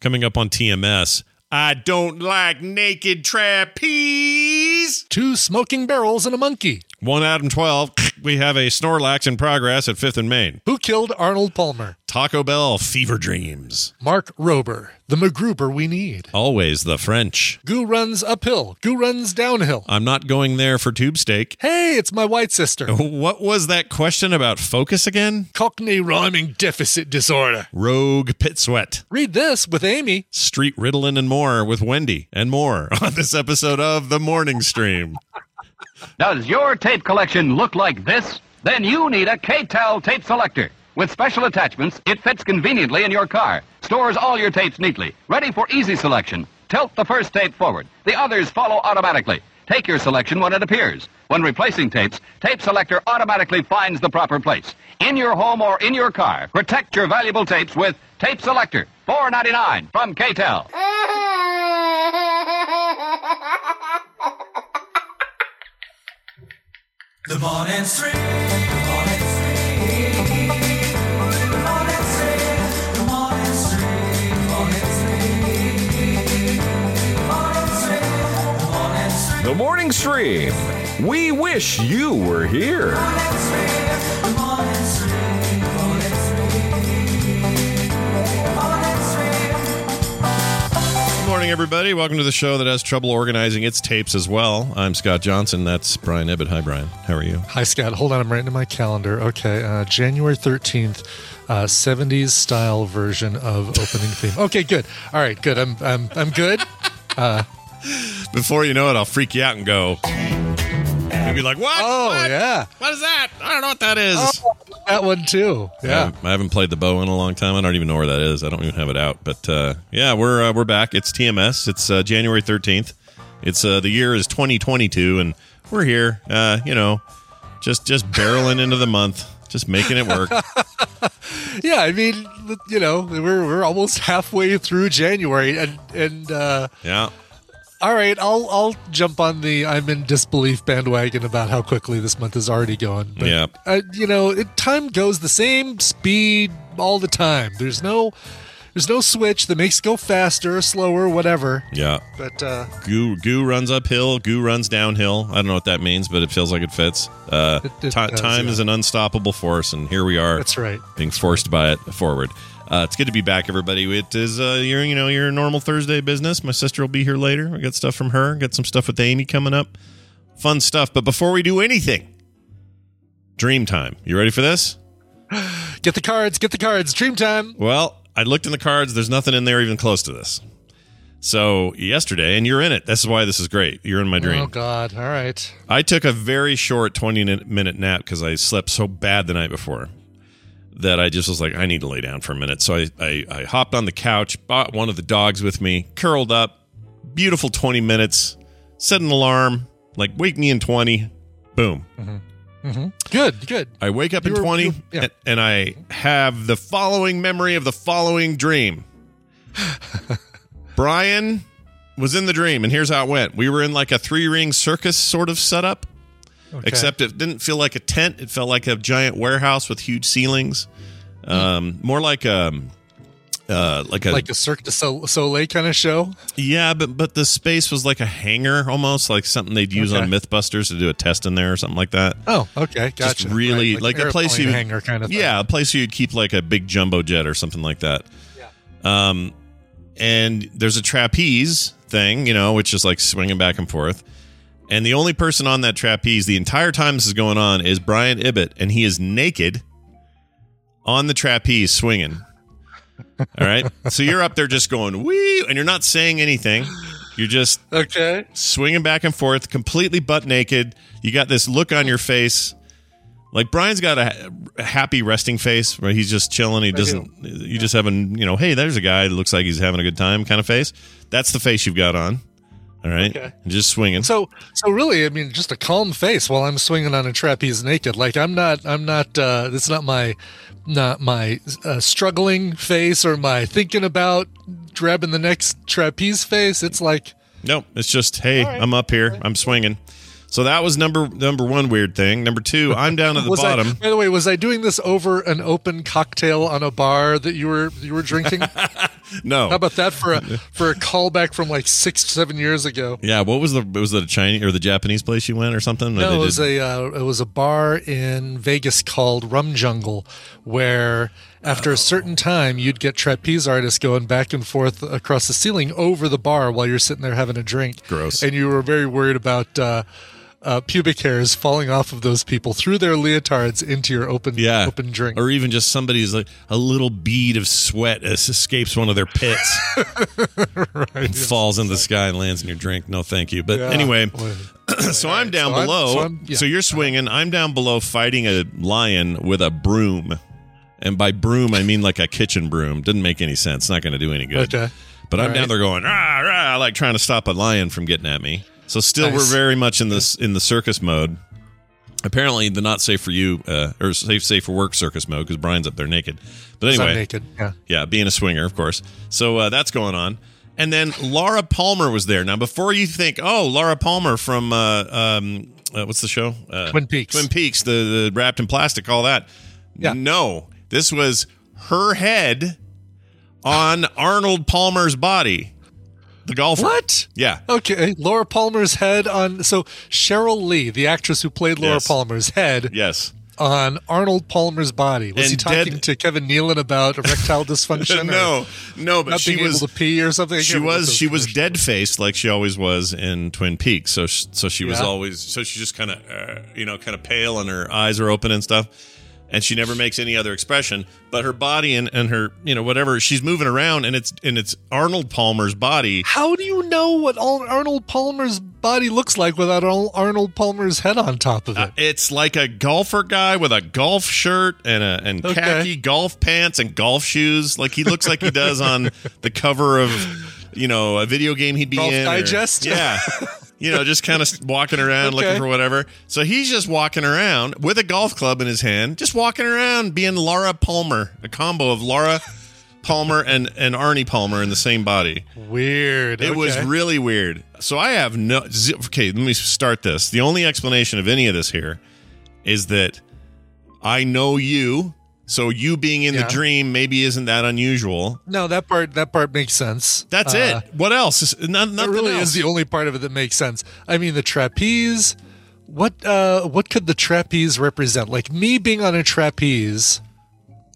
Coming up on TMS, I don't like naked trapeze. Two smoking barrels and a monkey. One Adam 12, we have a Snorlax in progress at 5th and Main. Who killed Arnold Palmer? Taco Bell fever dreams. Mark Rober, the MacGruber we need. Always the French. Goo runs uphill. Goo runs downhill. I'm not going there for tube steak. Hey, it's my white sister. What was that question about focus again? Cockney rhyming deficit disorder. Rogue pit sweat. Read this with Amy. Street Ritalin and more with Wendy and more on this episode of The Morning Stream. Does your tape collection look like this? Then you need a K-tel tape selector. With special attachments, it fits conveniently in your car, stores all your tapes neatly, ready for easy selection. Tilt the first tape forward. The others follow automatically. Take your selection when it appears. When replacing tapes, Tape Selector automatically finds the proper place. In your home or in your car, protect your valuable tapes with Tape Selector. $4.99 from K-tel. The morning stream. The Morning Stream. We wish you were here. The morning stream. The morning stream. The morning stream. Good morning, everybody. Welcome to the show that has trouble organizing its tapes as well. I'm Scott Johnson. That's Brian Ibbott. Hi, Brian. How are you? Hi, Scott. Hold on. I'm writing in my calendar. Okay. Uh, January 13th, uh, 70s style version of opening theme. Okay, good. All right, good. I'm, I'm, I'm good. Before you know it, I'll freak you out and go. You'll be like, what? Oh, What? yeah. What is that? I don't know what that is. That one, too. Yeah. I haven't played the bow in a long time. I don't even know where that is. I don't even have it out. But uh, yeah, we're uh, we're back. It's TMS. It's uh, January thirteenth. It's uh, the year is twenty twenty two, and we're here. Uh, you know, just just barreling into the month, just making it work. Yeah. I mean, you know, we're, we're almost halfway through January. And, and, uh, yeah. All right, I'll, I'll jump on the I'm in disbelief bandwagon about how quickly this month is already going. But, Yeah. uh, you know, it, time goes the same speed all the time. There's no, there's no switch that makes it go faster or slower, whatever. Yeah. But uh, Goo goo runs uphill, goo runs downhill. I don't know what that means, but it feels like it fits. Uh, It- it ti- does, time yeah. is an unstoppable force, and here we are. that's right. being forced by it forward. Uh, it's good to be back, everybody. It is uh, your you know your normal Thursday business. My sister will be here later. We got stuff from her. Got some stuff with Amy coming up. Fun stuff. But before we do anything, dream time. You ready for this? Get the cards. Get the cards. Dream time. Well, I looked in the cards. There's nothing in there even close to this. So yesterday, and you're in it. This is why this is great. You're in my dream. Oh God! All right. I took a very short 20 minute nap because I slept so bad the night before that I just was like, I need to lay down for a minute. So I, I, I hopped on the couch, bought one of the dogs with me, curled up, beautiful 20 minutes, set an alarm, like wake me in 20. Boom. Mm-hmm. Mm-hmm. Good. Good. I wake up You in were- 20 you- yeah. and, and I have the following memory of the following dream. Brian was in the dream, and here's how it went. We were in like a three ring circus sort of setup. Okay. except it didn't feel like a tent. It felt like a giant warehouse with huge ceilings. Um, more like a uh, like a like a Cirque du Sol- Soleil kind of show. yeah, but but the space was like a hangar almost, like something they'd use on MythBusters to do a test in there or something like that. Oh, okay, gotcha. Just really Right, like, a place you hangar kind of. Thing. yeah, a place you'd keep like a big jumbo jet or something like that. Yeah. Um, and there's a trapeze thing, you know, which is like swinging back and forth. And the only person on that trapeze the entire time this is going on is Brian Ibbott, and he is naked on the trapeze swinging. All right. so you're up there just going, wee, and you're not saying anything. You're just Okay. swinging back and forth, completely butt naked. You got this look on your face. Like Brian's got a, happy resting face where he's just chilling. He doesn't. You just having, you know, hey, there's a guy that looks like he's having a good time kind of face. That's the face you've got on. All right, Okay. Just swinging. So, so really, I mean, just a calm face while I'm swinging on a trapeze naked. Like I'm not, I'm not. uh It's not my, not my uh, struggling face or my thinking about grabbing the next trapeze face. It's like, nope. it's just, hey, I'm up here. I'm swinging. So that was number number one weird thing. Number two, I'm down at the was I- bottom. by the way, was I doing this over an open cocktail on a bar that you were you were drinking? No. How about that for a for a callback from like six seven years ago? yeah. What was the was it a Chinese or the Japanese place you went or something? No, they it was did- a uh, it was a bar in Vegas called Rum Jungle, where after a certain time you'd get trapeze artists going back and forth across the ceiling over the bar while you're sitting there having a drink. Gross. And you were very worried about uh, uh, pubic hairs falling off of those people through their leotards into your open yeah, open drink. or even just somebody's like a little bead of sweat escapes one of their pits, and falls into the sky and lands in your drink. No, thank you. But Yeah. anyway, so I'm down so I'm- below. so So, I'm- yeah. you're swinging. I'm down below fighting a lion with a broom. And by broom, I mean like a kitchen broom. Didn't make any sense. Not going to do any good. Okay. But I'm All down there going rah rah, like trying to stop a lion from getting at me. So still, Nice. we're very much in this in the circus mode. Apparently, the not safe for you uh, or safe safe for work circus mode because Brian's up there naked. But anyway, naked. Yeah. yeah, being a swinger, of course. So uh, that's going on. And then Laura Palmer was there. Now, before you think, oh, Laura Palmer from uh, um, uh, what's the show? Uh, Twin Peaks. Twin Peaks, the, the wrapped in plastic, all that. Yeah. No, this was her head on Arnold Palmer's body, the golfer. What? Yeah. Okay, Laura Palmer's head on so Cheryl Lee, the actress who played Laura Yes. Palmer's head Yes. on Arnold Palmer's body. Was he talking dead- to Kevin Nealon about erectile dysfunction? no, no, but she being was able to pee or something. She was she was dead faced like she always was in Twin Peaks. So so she was always so she just kind of uh, you know kind of pale and her eyes are open and stuff. And she never makes any other expression, but her body and, and her you know whatever she's moving around and it's and it's Arnold Palmer's body. How do you know what Arnold Palmer's body looks like without Arnold Palmer's head on top of it? Uh, it's like a golfer guy with a golf shirt and a and Okay. khaki golf pants and golf shoes. Like he looks like he does on the cover of you know a video game he'd be Golf in. or- Digest? yeah. You know, just kind of walking around looking for whatever. So he's just walking around with a golf club in his hand, just walking around being Laura Palmer, a combo of Laura Palmer and, and Arnie Palmer in the same body. Weird. It was really weird. So I have no. Okay, let me start this. The only explanation of any of this here is that I know you. So you being in Yeah. the dream maybe isn't that unusual. no that part. That part makes sense. That's Uh, it. What else? Is- no- That nothing really else. is the only part of it that makes sense. I mean, the trapeze. What uh, what could the trapeze represent? Like me being on a trapeze,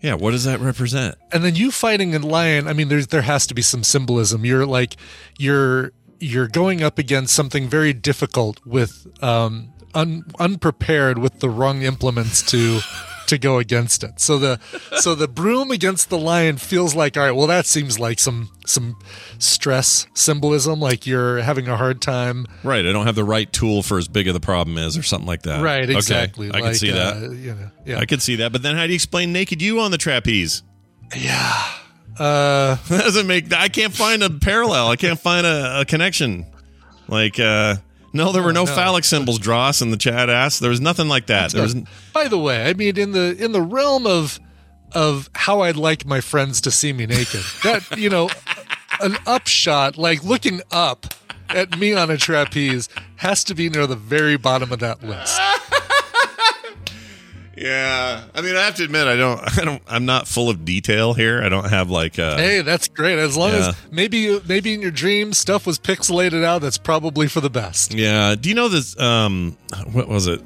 yeah. What does that represent? and then you fighting a lion. I mean, there's there has to be some symbolism. You're like you're you're going up against something very difficult with um un, unprepared with the wrong implements to to go against it. So the so the broom against the lion feels like all right. Well, that seems like some some stress symbolism. Like you're having a hard time. Right. I don't have the right tool for as big of the problem is, or something like that. Right, Okay, exactly. I can see uh, that. You know, yeah, I can see that. But then, how do you explain naked you on the trapeze? yeah. Uh, That doesn't make. I can't find a parallel. I can't find a, a connection. Like, uh no, there were no, no. phallic symbols. Dross and the chat ass. There was nothing like that. There was. by the way, I mean in the in the realm of of how I'd like my friends to see me naked. That you know, an upshot like looking up at me on a trapeze has to be near the very bottom of that list. Yeah, I mean, I have to admit, I don't. I don't. I'm not full of detail here. I don't have like. Uh, Hey, that's great. As long Yeah. as maybe you, maybe in your dreams stuff was pixelated out, that's probably for the best. Yeah. Do you know this? Um, what was it?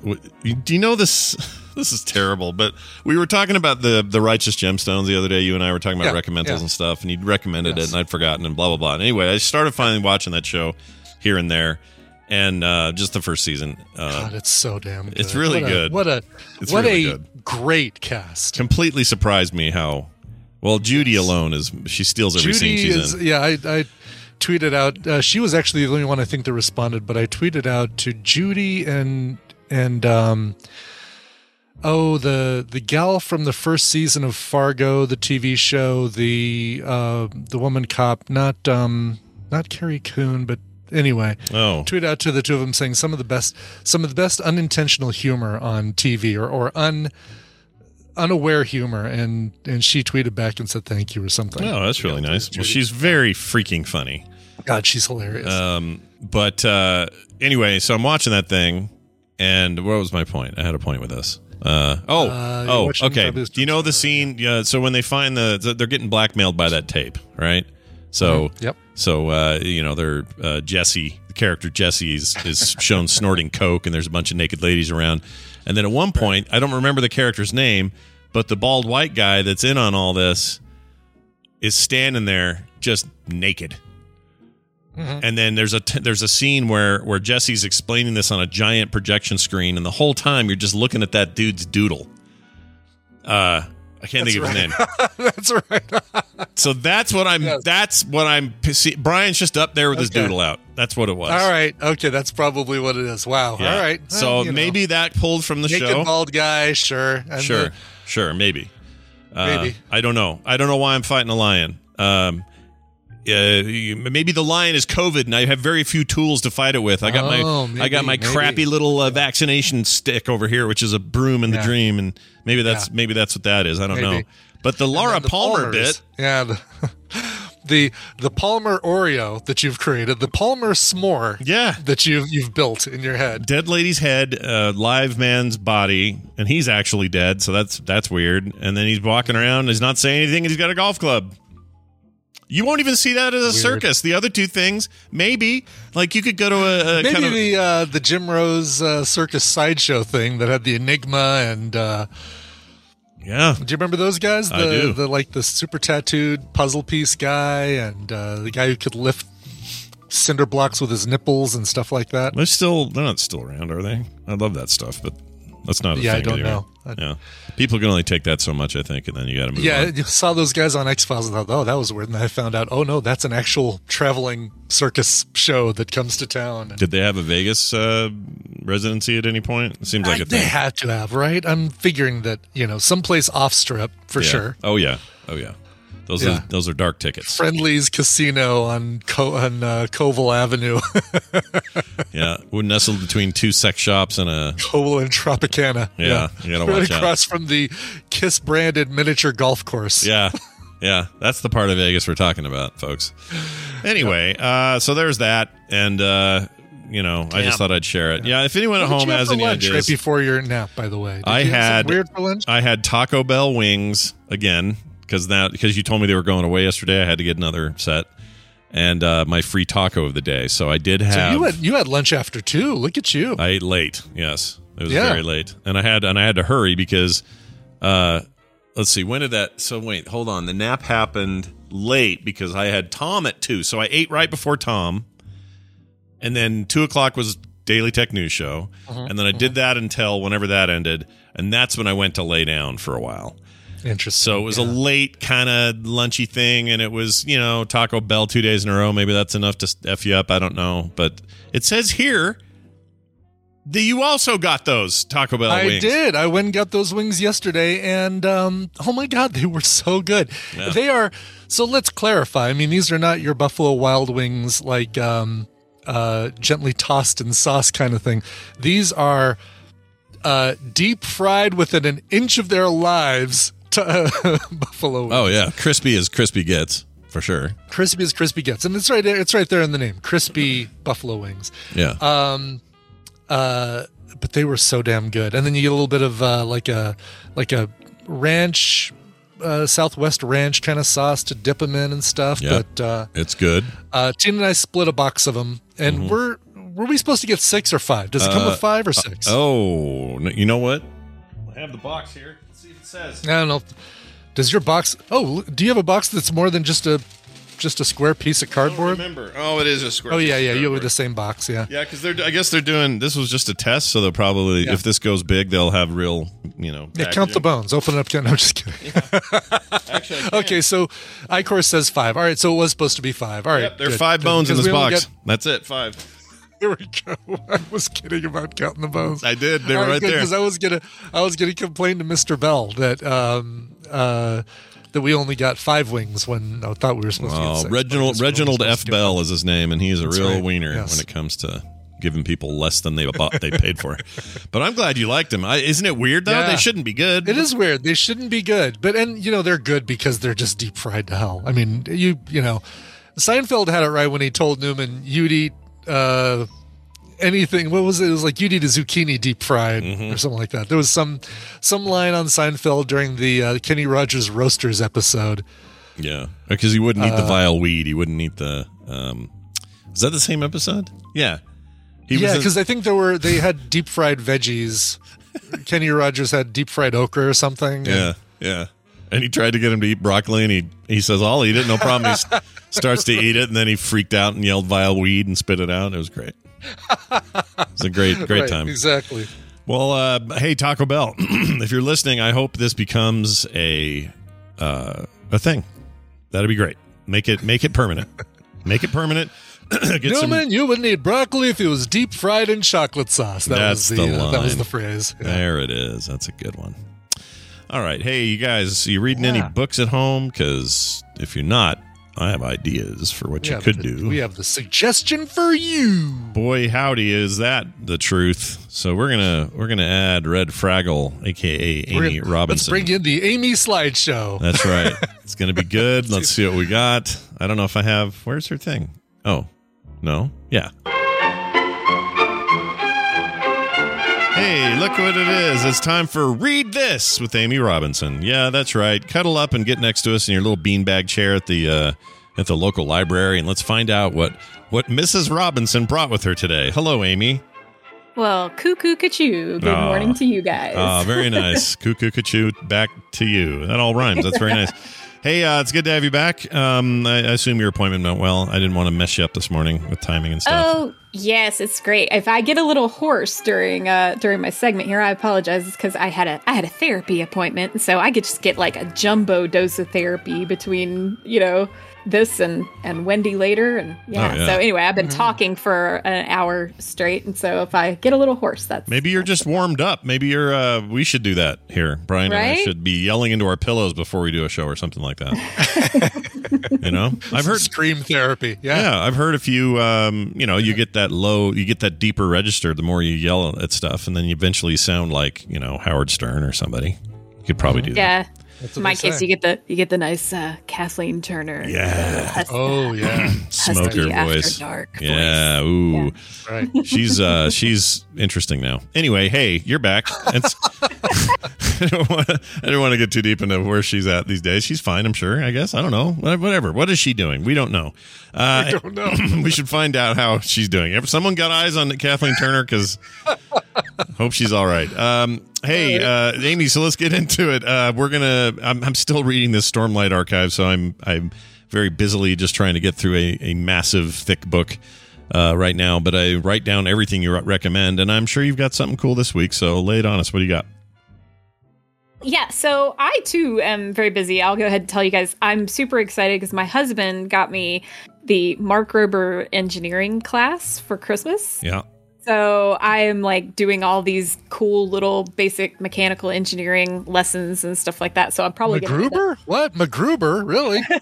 Do you know this? This is terrible. But we were talking about the the righteous gemstones the other day. You and I were talking about Yeah, recommendals yeah. and stuff, and you recommended Yes. it, and I'd forgotten, and blah blah blah. And anyway, I started finally watching that show here and there, and uh, just the first season. Uh, God, it's so damn good. It's really What a- good. What a It's what really a good. great cast. completely surprised me how well Judy alone is. She steals every scene she's is in. yeah. I, I tweeted out. Uh, she was actually the only one I think that responded, but I tweeted out to Judy and and um, oh the the gal from the first season of Fargo, the TV show, the uh, the woman cop, not um not Carrie Coon, but anyway. Oh, Tweet out to the two of them saying some of the best some of the best unintentional humor on TV or or un unaware humor and and she tweeted back and said thank you or something. oh, that's really nice. Well, she's very freaking funny. God, she's hilarious. Um, but uh, anyway, so I'm watching that thing, And what was my point? I had a point with this. Uh, oh, Uh, oh, okay. Do you know the scene? Yeah. So when they find the, they're getting blackmailed by that tape, right? So, Yep. so uh, you know, they're uh, Jesse, the character Jesse is is shown snorting coke, and there's a bunch of naked ladies around. And then at one point, I don't remember the character's name, but the bald white guy that's in on all this is standing there just naked. And then there's a t- there's a scene where where Jesse's explaining this on a giant projection screen, and the whole time you're just looking at that dude's doodle. Uh, I can't think of his name. That's right. So that's what I'm. Yes. That's what I'm. See, Brian's just up there with his doodle out. That's what it was. All right. Okay, that's probably what it is. Wow. Yeah. All right. So Well, you know, maybe that pulled from the naked show. bald guy. Sure. And Sure, the- sure, maybe. Uh, Maybe. I don't know. I don't know why I'm fighting a lion. Um, uh, maybe the lion is COVID, and I have very few tools to fight it with. I got Oh, my I got my maybe, maybe. crappy little uh, vaccination stick over here, which is a broom in the Yeah. dream, and maybe that's Yeah. maybe that's what that is. I don't know. But the Laura the Palmer Palmers. bit, Yeah. The, the the Palmer Oreo that you've created, the Palmer s'more yeah, that you've you've built in your head. dead lady's head, uh, live man's body, and he's actually dead. So that's that's weird. And then he's walking around. He's not saying anything. And he's got a golf club. You won't even see that as a circus. The other two things, maybe, like you could go to a, a Maybe kind of the uh, the Jim Rose uh, circus sideshow thing that had the Enigma and uh, yeah. do you remember those guys? The, I do. The like the super tattooed puzzle piece guy and uh, the guy who could lift cinder blocks with his nipples and stuff like that. They're still they're not still around, are they? I love that stuff, but that's not. A Yeah, I don't anymore. know. I- yeah, people can only take that so much, I think, and then you got to move Yeah, on. you saw those guys on X Files and thought, oh, that was weird. And I found out, oh no, that's an actual traveling circus show that comes to town. Did they have a Vegas uh, residency at any point? It seems like I- a they thing. had to have, right? I'm figuring that you know, someplace off strip for Yeah. sure. Oh yeah. Oh yeah. Those Yeah. are those are dark tickets. Friendly's Casino on Co- on uh, Koval Avenue, Yeah, we're nestled between two sex shops and a Koval and Tropicana. Yeah, you gotta right watch out. across from the Kiss branded miniature golf course. yeah, yeah. That's the part of Vegas we're talking about, folks. Anyway, uh, so there's that, and uh, you know, I just thought I'd share it. Yeah, if anyone at What did home has any lunch right ideas, before your nap, by the way. Did I you have had weird for lunch. I had Taco Bell wings again because that because you told me they were going away yesterday. I had to get another set and uh, my free taco of the day. So I did So have. you had you had lunch after two. Look at you. I ate late. Yes, it was Yeah. very late, and I had and I had to hurry because, uh, let's see, when did that? So wait, hold on. The nap happened late because I had Tom at two, so I ate right before Tom, and then two o'clock was Daily Tech News Show, Uh-huh, and then I did that until whenever that ended, and that's when I went to lay down for a while. Interesting. So it was a late kind of lunchy thing, and it was you know Taco Bell two days in a row. Maybe that's enough to f you up. I don't know, but it says here that you also got those Taco Bell I wings. did. I went and got those wings yesterday, and um, oh my god, they were so good. Yeah. They are. So let's clarify. I mean, these are not your Buffalo Wild Wings, like um, uh, gently tossed in sauce kind of thing. These are uh, deep fried within an inch of their lives. To, Buffalo wings. Oh yeah, crispy as crispy gets for sure. crispy as crispy gets, and it's right there. It's right there in the name, crispy buffalo wings. Yeah, Um, uh, but they were so damn good. And then you get a little bit of uh, like a like a ranch, uh, Southwest ranch kind of sauce to dip them in and stuff. Yeah. But uh, it's good. uh, Tina and I split a box of them, and we're were we supposed to get six or five? Does it come Mm-hmm. Uh, with five or six? Oh, you know what? I have the box here. Let's see if it says. I don't know. Does your box? Oh, do you have a box that's more than just a just a square piece of I don't cardboard? remember. Oh, it is a square. Oh yeah, piece of yeah. You cardboard. with the same box, yeah. Yeah, because they're. I guess they're doing. This was just a test, so they'll probably, Yeah. if this goes big, they'll have real. You know. Yeah, count the bones. Open it up. No, I'm just kidding. Actually, I. Okay, so Icor says five. All right, so it was supposed to be five. All right, Yep, there are good, five good. bones in this box. got- That's it. Five. Here we go. I was kidding about counting the bones. I did. They were right there. Because I was gonna, I was gonna complain to Mister Bell that um uh that we only got five wings when I thought we were supposed to get Oh, six. Reginald guess we're only Reginald F. Bell is his name, and he's a That's real right. wiener Yes. when it comes to giving people less than they bought they paid for. But I'm glad you liked him. I, isn't it weird though? Yeah. They shouldn't be good. It is weird. They shouldn't be good, but and you know they're good because they're just deep fried to hell. I mean, you you know, Seinfeld had it right when he told Newman, "You'd eat, uh, anything. What was it? It was like you need a zucchini deep fried Mm-hmm. or something like that. There was some some line on Seinfeld during the uh, Kenny Rogers roasters episode. Yeah, because he wouldn't eat the Uh, vile weed. He wouldn't eat the. Um, is that the same episode? Yeah. He yeah, because I think there were they had deep fried veggies. Kenny Rogers had deep fried okra or something. and- Yeah, yeah. And he tried to get him to eat broccoli, and he he says, "I'll eat it, no problem." He s- starts to eat it, and then he freaked out and yelled "vile weed" and spit it out. It was great. It's a great great Right, time. Exactly. Well, uh, hey Taco Bell, if you're listening, I hope this becomes a uh, a thing. That'd be great. Make it make it permanent. Make it permanent. Get some- Newman, you would need broccoli if it was deep fried in chocolate sauce. That That's was the, the uh, that was the phrase. Yeah. There it is. That's a good one. All right. Hey, you guys, you reading any books at home? Because if you're not, I have ideas for what We you could the- do. We have the suggestion for you. Boy, howdy, is that the truth? So we're gonna we're gonna add Red Fraggle, aka Amy gonna- Robinson. Let's bring in the Amy slideshow. That's right. It's gonna be good. Let's see what we got. I don't know if I have. Where's her thing? Oh, no. Yeah. Hey, look what it is. It's time for Read This with Amy Robinson. Yeah, that's right. Cuddle up and get next to us in your little beanbag chair at the uh, at the local library, and let's find out what what Mrs. Robinson brought with her today. Hello, Amy. Well, cuckoo cachoo. Good Aw. morning to you guys. Ah, very nice. Cuckoo Cachoo, back to you. That all rhymes. That's very nice. Hey, uh, it's good to have you back. Um, I, I assume your appointment went well. I didn't want to mess you up this morning with timing and stuff. Oh yes, it's great. If I get a little hoarse during uh during my segment here, I apologize. Because I had a I had a therapy appointment, so I could just get like a jumbo dose of therapy between you know this and and Wendy later, and yeah. Oh, yeah. So anyway, I've been talking for an hour straight, and so if I get a little hoarse, that's Maybe you're just warmed up. Maybe you're. Uh, we should do that here. Brian and I should be yelling into our pillows before we do a show or something like that. you know, I've heard. Scream therapy. Yeah. Yeah, I've heard if you, um, you know, you get that low, you get that deeper register the more you yell at stuff, and then you eventually sound like you know Howard Stern or somebody. You could probably do that. yeah. That's In my case, say. you get the you get the nice uh, Kathleen Turner. Yeah. hus- Oh yeah. Smoker husky after voice. dark Yeah, ooh. right. she's uh she's interesting now. Anyway, hey, you're back. It's, I don't want to I don't want to get too deep into where she's at these days. She's fine, I'm sure. I guess I don't know. Whatever. What is she doing? We don't know. Uh, I don't know. we should find out how she's doing. If someone got eyes on Kathleen Turner, because hope she's all right. Um, hey, uh, Amy. So let's get into it. Uh, we're gonna. I'm, I'm still reading this Stormlight archive, so I'm I'm very busily just trying to get through a, a massive thick book. Uh, right now, but I write down everything you recommend, and I'm sure you've got something cool this week. So lay it on us. What do you got? Yeah, so I too am very busy. I'll go ahead and tell you guys I'm super excited because my husband got me the Mark Rober engineering class for Christmas. Yeah. So I am like doing all these cool little basic mechanical engineering lessons and stuff like that. So I'm probably gonna end up- MacGruber? What? MacGruber? Really?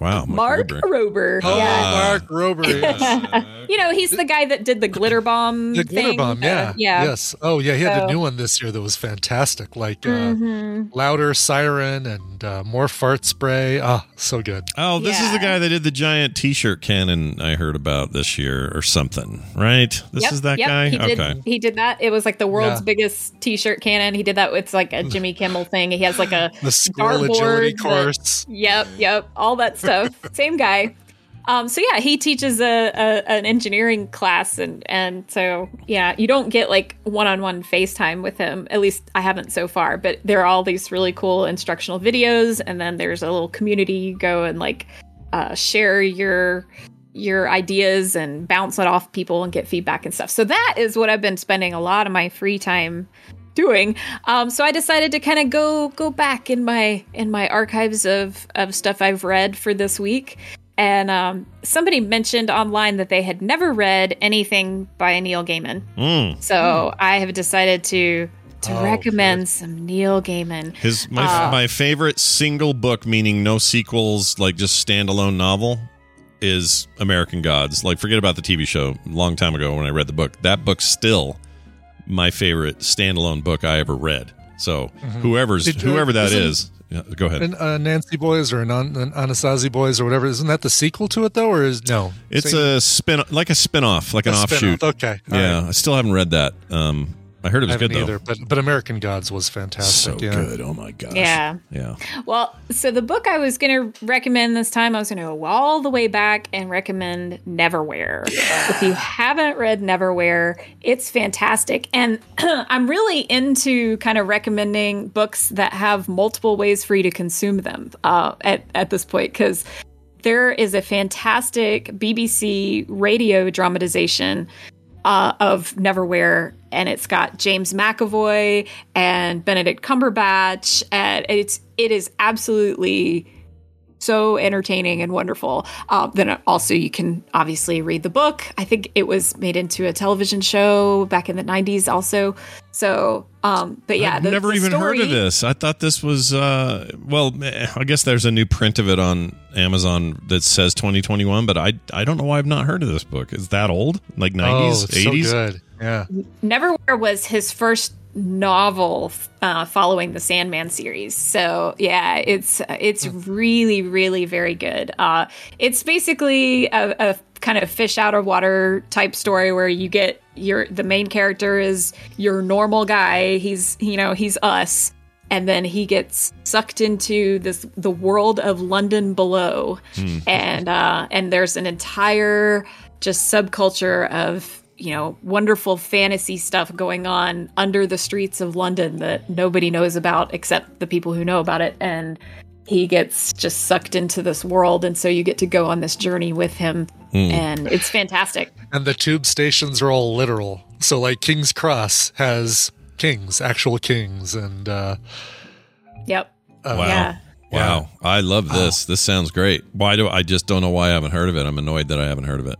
Wow. Mark Rober. Oh, yeah. Mark Rober. Yes. You know, he's the guy that did the glitter bomb. The glitter thing. bomb. Yeah. Uh, yeah. Yes. Oh, yeah. He had So- a new one this year that was fantastic. Like uh, Mhm. louder siren and uh, more fart spray. Ah, so good. Oh, this is the guy that did the giant T-shirt cannon I heard about this year, or something, right? This Yep, is that yep, guy. He did, okay. He did that. It was like the world's Yeah. biggest T-shirt cannon. He did that It's like a Jimmy Kimmel thing. He has like a The squirrel agility dartboard that- course. Yep, yep, all that stuff. Same guy. Um, so yeah, he teaches a, a an engineering class, and and so yeah, you don't get like one on one FaceTime with him. At least I haven't so far. But there are all these really cool instructional videos, and then there's a little community you go and like uh, share your your ideas and bounce it off people and get feedback and stuff. So that is what I've been spending a lot of my free time doing. Um, so I decided to kind of go go back in my in my archives of of stuff I've read for this week. And um, somebody mentioned online that they had never read anything by Neil Gaiman. Mm. So I have decided to to Oh, recommend some Neil Gaiman. His my Uh, my favorite single book, meaning no sequels, like just standalone novel, is American Gods. Like forget about the TV show. A long time ago when I read the book, that book's still my favorite standalone book I ever read. So whoever's Mm-hmm. Did, uh, whoever that is Yeah, go ahead. An, uh, Nancy Boys or an, An- an Anasazi Boys or whatever. Isn't that the sequel to it though, or is no? It's Same- a spin, like a spin-off, like an a offshoot. spin-off. Okay, all Yeah, right. I still haven't read that. Um, I heard it I was good haven't though. either. But but American Gods was fantastic. So yeah. good. Oh my gosh. Yeah. Yeah. Well, so the book I was going to recommend this time, I was going to go all the way back and recommend Neverwhere. If you haven't read Neverwhere, it's fantastic. And I'm really into kind of recommending books that have multiple ways for you to consume them uh, at, at this point, because there is a fantastic BBC radio dramatization uh, of Neverwhere, and it's got James McAvoy and Benedict Cumberbatch, and it's it is absolutely so entertaining and wonderful. Uh, then also you can obviously read the book. I think it was made into a television show back in the '90s, also. So, um, but yeah, I've the- never the even heard of this. I thought this was uh well, eh, I guess there's a new print of it on Amazon that says 2021, but I I don't know why I've not heard of this book. Is that old? Like 90s, Oh, 80s? so good. Yeah. Neverwhere was his first novel uh, following the Sandman series. So yeah, it's it's really really very good. Uh, it's basically a, a kind of fish out of water type story where you get your the main character is your normal guy. He's you know he's us. And then he gets sucked into this the world of London below, and uh, and there's an entire just subculture of you know wonderful fantasy stuff going on under the streets of London that nobody knows about except the people who know about it and he gets just sucked into this world and so you get to go on this journey with him and it's fantastic And the tube stations are all literal. So like King's Cross has kings, actual kings, and uh, yep Wow. yeah Wow. I love this. This sounds great. Why do I just don't know why I haven't heard of it? I'm annoyed that I haven't heard of it.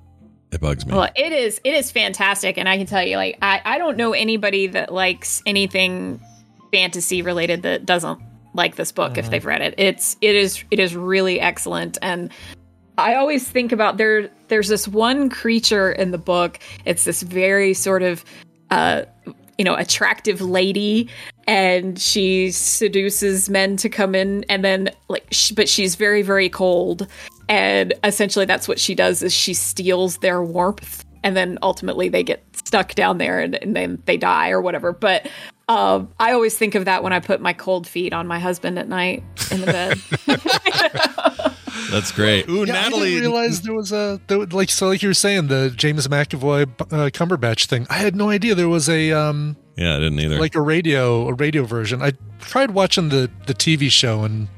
It bugs me. Well, it is it is fantastic, and I can tell you, like, I I don't know anybody that likes anything fantasy related that doesn't like this book if they've read it. It's it is it is really excellent, and I always think about there. There's this one creature in the book. It's this very sort of, uh, you know, attractive lady, and she seduces men to come in, and then like, sh- but she's very very cold, and essentially that's what she does is she steals their warmth, and then ultimately they get stuck down there, and, and then they die or whatever. But um, I always think of that when I put my cold feet on my husband at night in the bed. That's great. Ooh, yeah, I Natalie. didn't realize there was a there, was- like so like you were saying the James McAvoy uh, Cumberbatch thing. I had no idea there was a um yeah, I didn't either. like a radio a radio version. I tried watching the the TV show and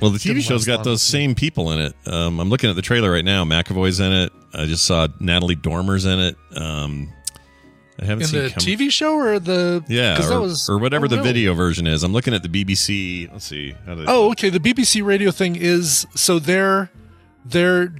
Well, the TV show's got those same people in it. Um, I'm looking at the trailer right now. McAvoy's in it. I just saw Natalie Dormer's in it. Um, I haven't in seen the TV show or the Yeah, or, that was or whatever the video version is. I'm looking at the BBC. Let's see. Oh, okay. The BBC radio thing is so they're they're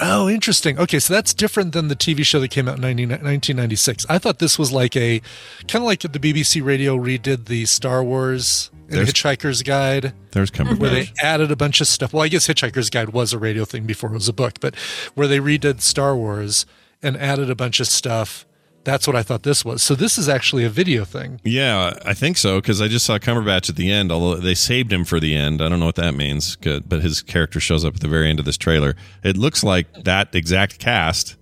oh interesting. Okay, so that's different than the TV show that came out in 19, 1996. I thought this was like a kind of like the BBC radio redid the Star Wars and There's- Hitchhiker's Guide. there's Cumberbatch. where they added a bunch of stuff. Well, I guess Hitchhiker's Guide was a radio thing before it was a book, but where they redid Star Wars and added a bunch of stuff. That's what I thought this was. So this is actually a video thing. Yeah, I think so because I just saw Cumberbatch at the end. Although they saved him for the end, I don't know what that means. But his character shows up at the very end of this trailer. It looks like that exact cast,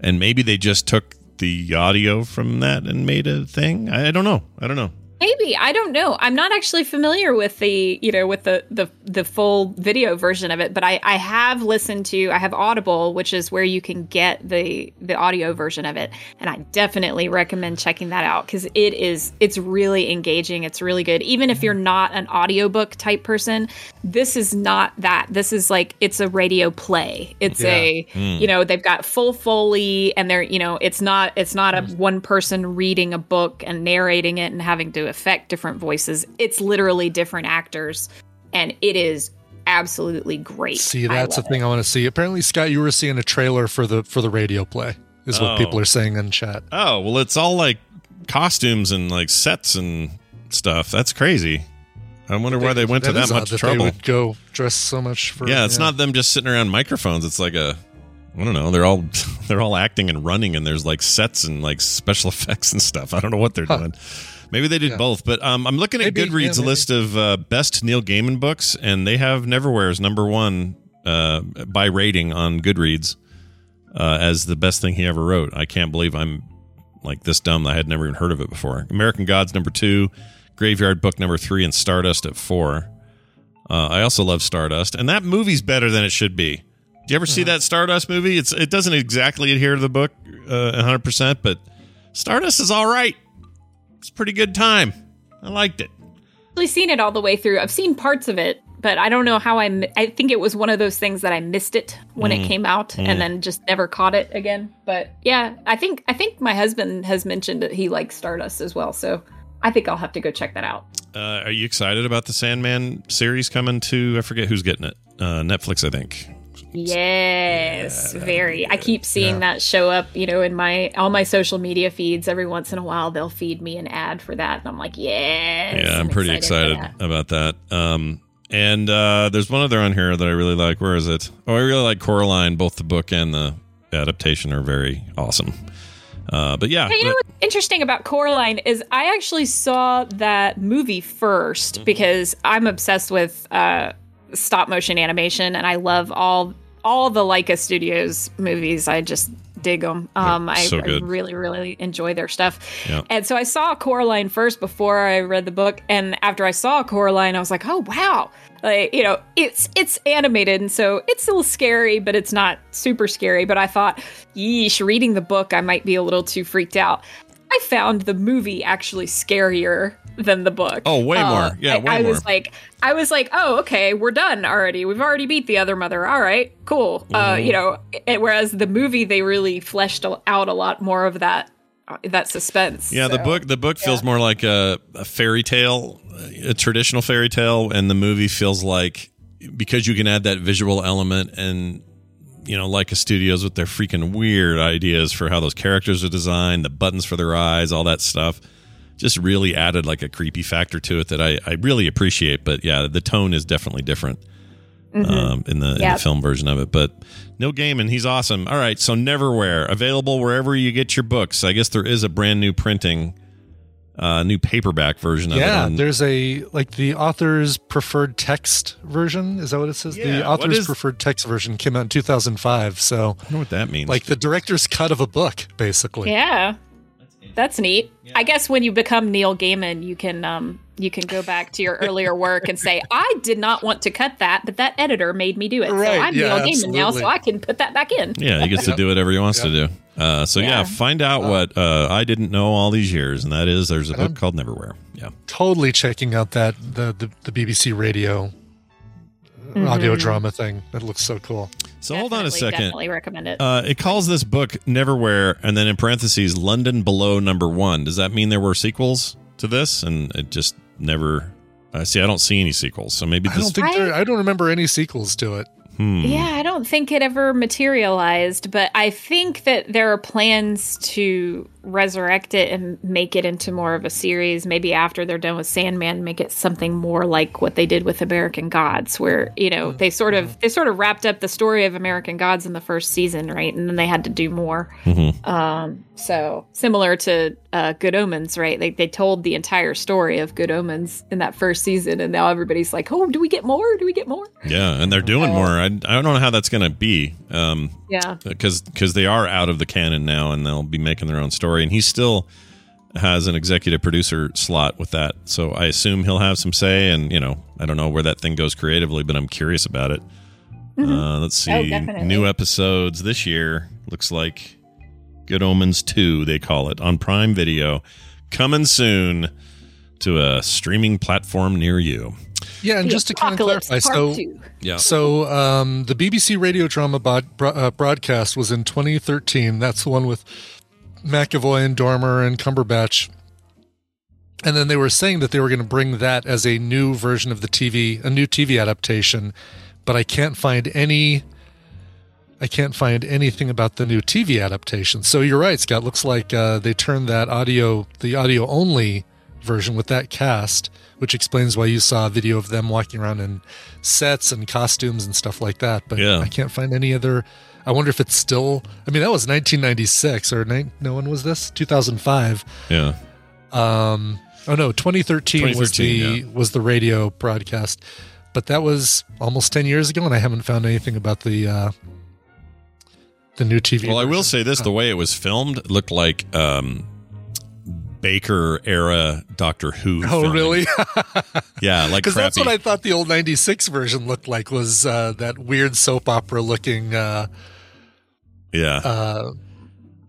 and maybe they just took the audio from that and made a thing. I, don't know. I don't know. Maybe I don't know. I'm not actually familiar with the you know with the the the full video version of it, but I I have listened to I have Audible, which is where you can get the the audio version of it, and I definitely recommend checking that out because it is it's really engaging. It's really good. Even if you're not an audiobook type person, this is not that. This is like it's a radio play. It's a hmm. you know they've got full foley and they're you know it's not it's not a one person reading a book and narrating it and having to affect different voices it's literally different actors and it is absolutely great See, that's the love thing I want to see. Apparently, Scott, you were seeing a trailer for the for the radio play. Is what Oh. people are saying in chat. Oh well, it's all like costumes and like sets and stuff. That's crazy. I wonder why they went to that is odd much that trouble. They would go dress so much for. yeah, it's not them just sitting around microphones. It's like a I don't know. They're all they're all acting and running, and there's like sets and like special effects and stuff. I don't know what they're doing. Maybe they did Yeah. both, but um, I'm looking at Maybe, Goodreads' yeah, list of uh, best Neil Gaiman books, and they have Neverwhere Neverwhere's number one uh, by rating on Goodreads uh, as the best thing he ever wrote. I can't believe I'm like this dumb. I had never even heard of it before. American Gods number two, Graveyard Book number three, and Stardust at four. Uh, I also love Stardust, and that movie's better than it should be. Do you ever see that Stardust movie? It's it doesn't exactly adhere to the book uh, 100%, but Stardust is all right. It's pretty good time. I liked it. actually seen it all the way through. I've seen parts of it, but I don't know how I. mi- I think it was one of those things that I missed it when Mm. it came out, and then just never caught it again. But yeah, I think I think my husband has mentioned that he likes Stardust as well, so I think I'll have to go check that out. Uh, are you excited about the Sandman series coming to? I forget who's getting it. Uh, Netflix, I think. Yes, very. I keep seeing that show up, you know, in my all my social media feeds. Every once in a while, they'll feed me an ad for that, and I'm like, yes. Yeah, I'm, pretty for excited that. about that. Um, and uh, there's one other on here that I really like. Where is it? Oh, I really like Coraline. Both the book and the adaptation are very awesome. Uh, but yeah, Hey, you know what's interesting about Coraline is I actually saw that movie 1st Mm-hmm. because I'm obsessed with uh, stop motion animation and I love all all the Laika Studios movies. I just dig them. Um, I, so I really really enjoy their stuff. Yeah. And so I saw Coraline first before I read the book, and after I saw Coraline, I was like, oh wow. Like, you know, it's it's animated, and so it's a little scary, but it's not super scary. But I thought, yeesh, reading the book, I might be a little too freaked out. I found the movie actually scarier than the book. Oh, way Uh, more. Yeah, I, way I was like, I was like, oh, okay, we're done already. We've already beat the other mother. All right, cool. Uh, Mm-hmm. you know, and whereas the movie, they really fleshed out a lot more of that uh, that suspense. Yeah, the book the book feels more like a, a fairy tale, a traditional fairy tale, and the movie feels like because you can add that visual element and you know, like a studios with their freaking weird ideas for how those characters are designed, the buttons for their eyes, all that stuff. Just really added like a creepy factor to it that I, I really appreciate. But yeah, the tone is definitely different um, in the in the film version of it. But Neil Gaiman, he's awesome. All right, so Neverwhere available wherever you get your books. I guess there is a brand new printing, uh, new paperback version of it. Yeah, there's a like the author's preferred text version. Is that what it says? Yeah, the author's is- preferred text version came out in 2005. So, I don't know what that means. like the director's cut of a book, basically. Yeah, that's neat. I guess when you become Neil Gaiman, you can um you can go back to your earlier work and say, I did not want to cut that, but that editor made me do it. Right, so I'm yeah, Neil Gaiman now, so I can put that back in. yeah, he gets to do whatever he wants to do. Uh, so yeah. Yeah. find out what uh, I didn't know all these years, and that is there's a book I'm- called Neverwhere. Yeah, Totally checking out that the the, the BBC radio Mm-hmm. audio drama thing. That looks so cool. So hold on a Definitely, second. Definitely recommend it. Uh, it calls this book Neverwhere, and then in parentheses, London Below Number One. Does that mean there were sequels to this, and it just never? Uh, see, I don't see any sequels, so maybe I don't think I- there. I don't remember any sequels to it. hmm. Yeah, I don't think it ever materialized, but I think that there are plans to resurrect it and make it into more of a series. Maybe after they're done with Sandman, make it something more like what they did with American Gods, where you know they sort of they sort of wrapped up the story of American Gods in the first season, right? And then they had to do more. Um, so similar to uh, Good Omens, right? They they told the entire story of Good Omens in that first season, and now everybody's like, "Oh, do we get more? Do we get more?" Yeah, and they're doing more. I, I don't know how that's going to be. Um, Yeah. because because they are out of the canon now and they'll be making their own story and he still has an executive producer slot with that. So i assume he'll have some say and you know i don't know where that thing goes creatively but i'm curious about it. Uh, let's see. Oh, new episodes this year looks like good omens 2 they call it on prime video. Coming soon to a streaming platform near you. Yeah, and The just to kind of clarify, Part so Two. yeah. so um, the BBC radio drama bod- bro- uh, broadcast was in 2013. That's the one with McAvoy and Dormer and Cumberbatch. And then they were saying that they were going to bring that as a new version of the TV, a new TV adaptation, but I can't find any. I can't find anything about the new TV adaptation. So you're right, Scott. Looks like uh, they turned that audio, the audio only version with that cast, which explains why you saw a video of them walking around in sets and costumes and stuff like that. But Yeah. I can't find any other. I wonder if it's still. I mean, that was 1996 or nine, no one was this 2005. yeah Um, Oh no, 2013, was 2013, the was the radio broadcast, but that was almost 10 years ago, and I haven't found anything about the uh, the new TV. Well, I will say this: the way it was filmed looked like um, Baker era Doctor Who. Oh, filming. really? Yeah, like Because that's what I thought the old '96 version looked like was uh, that weird soap opera looking. Uh, yeah, uh,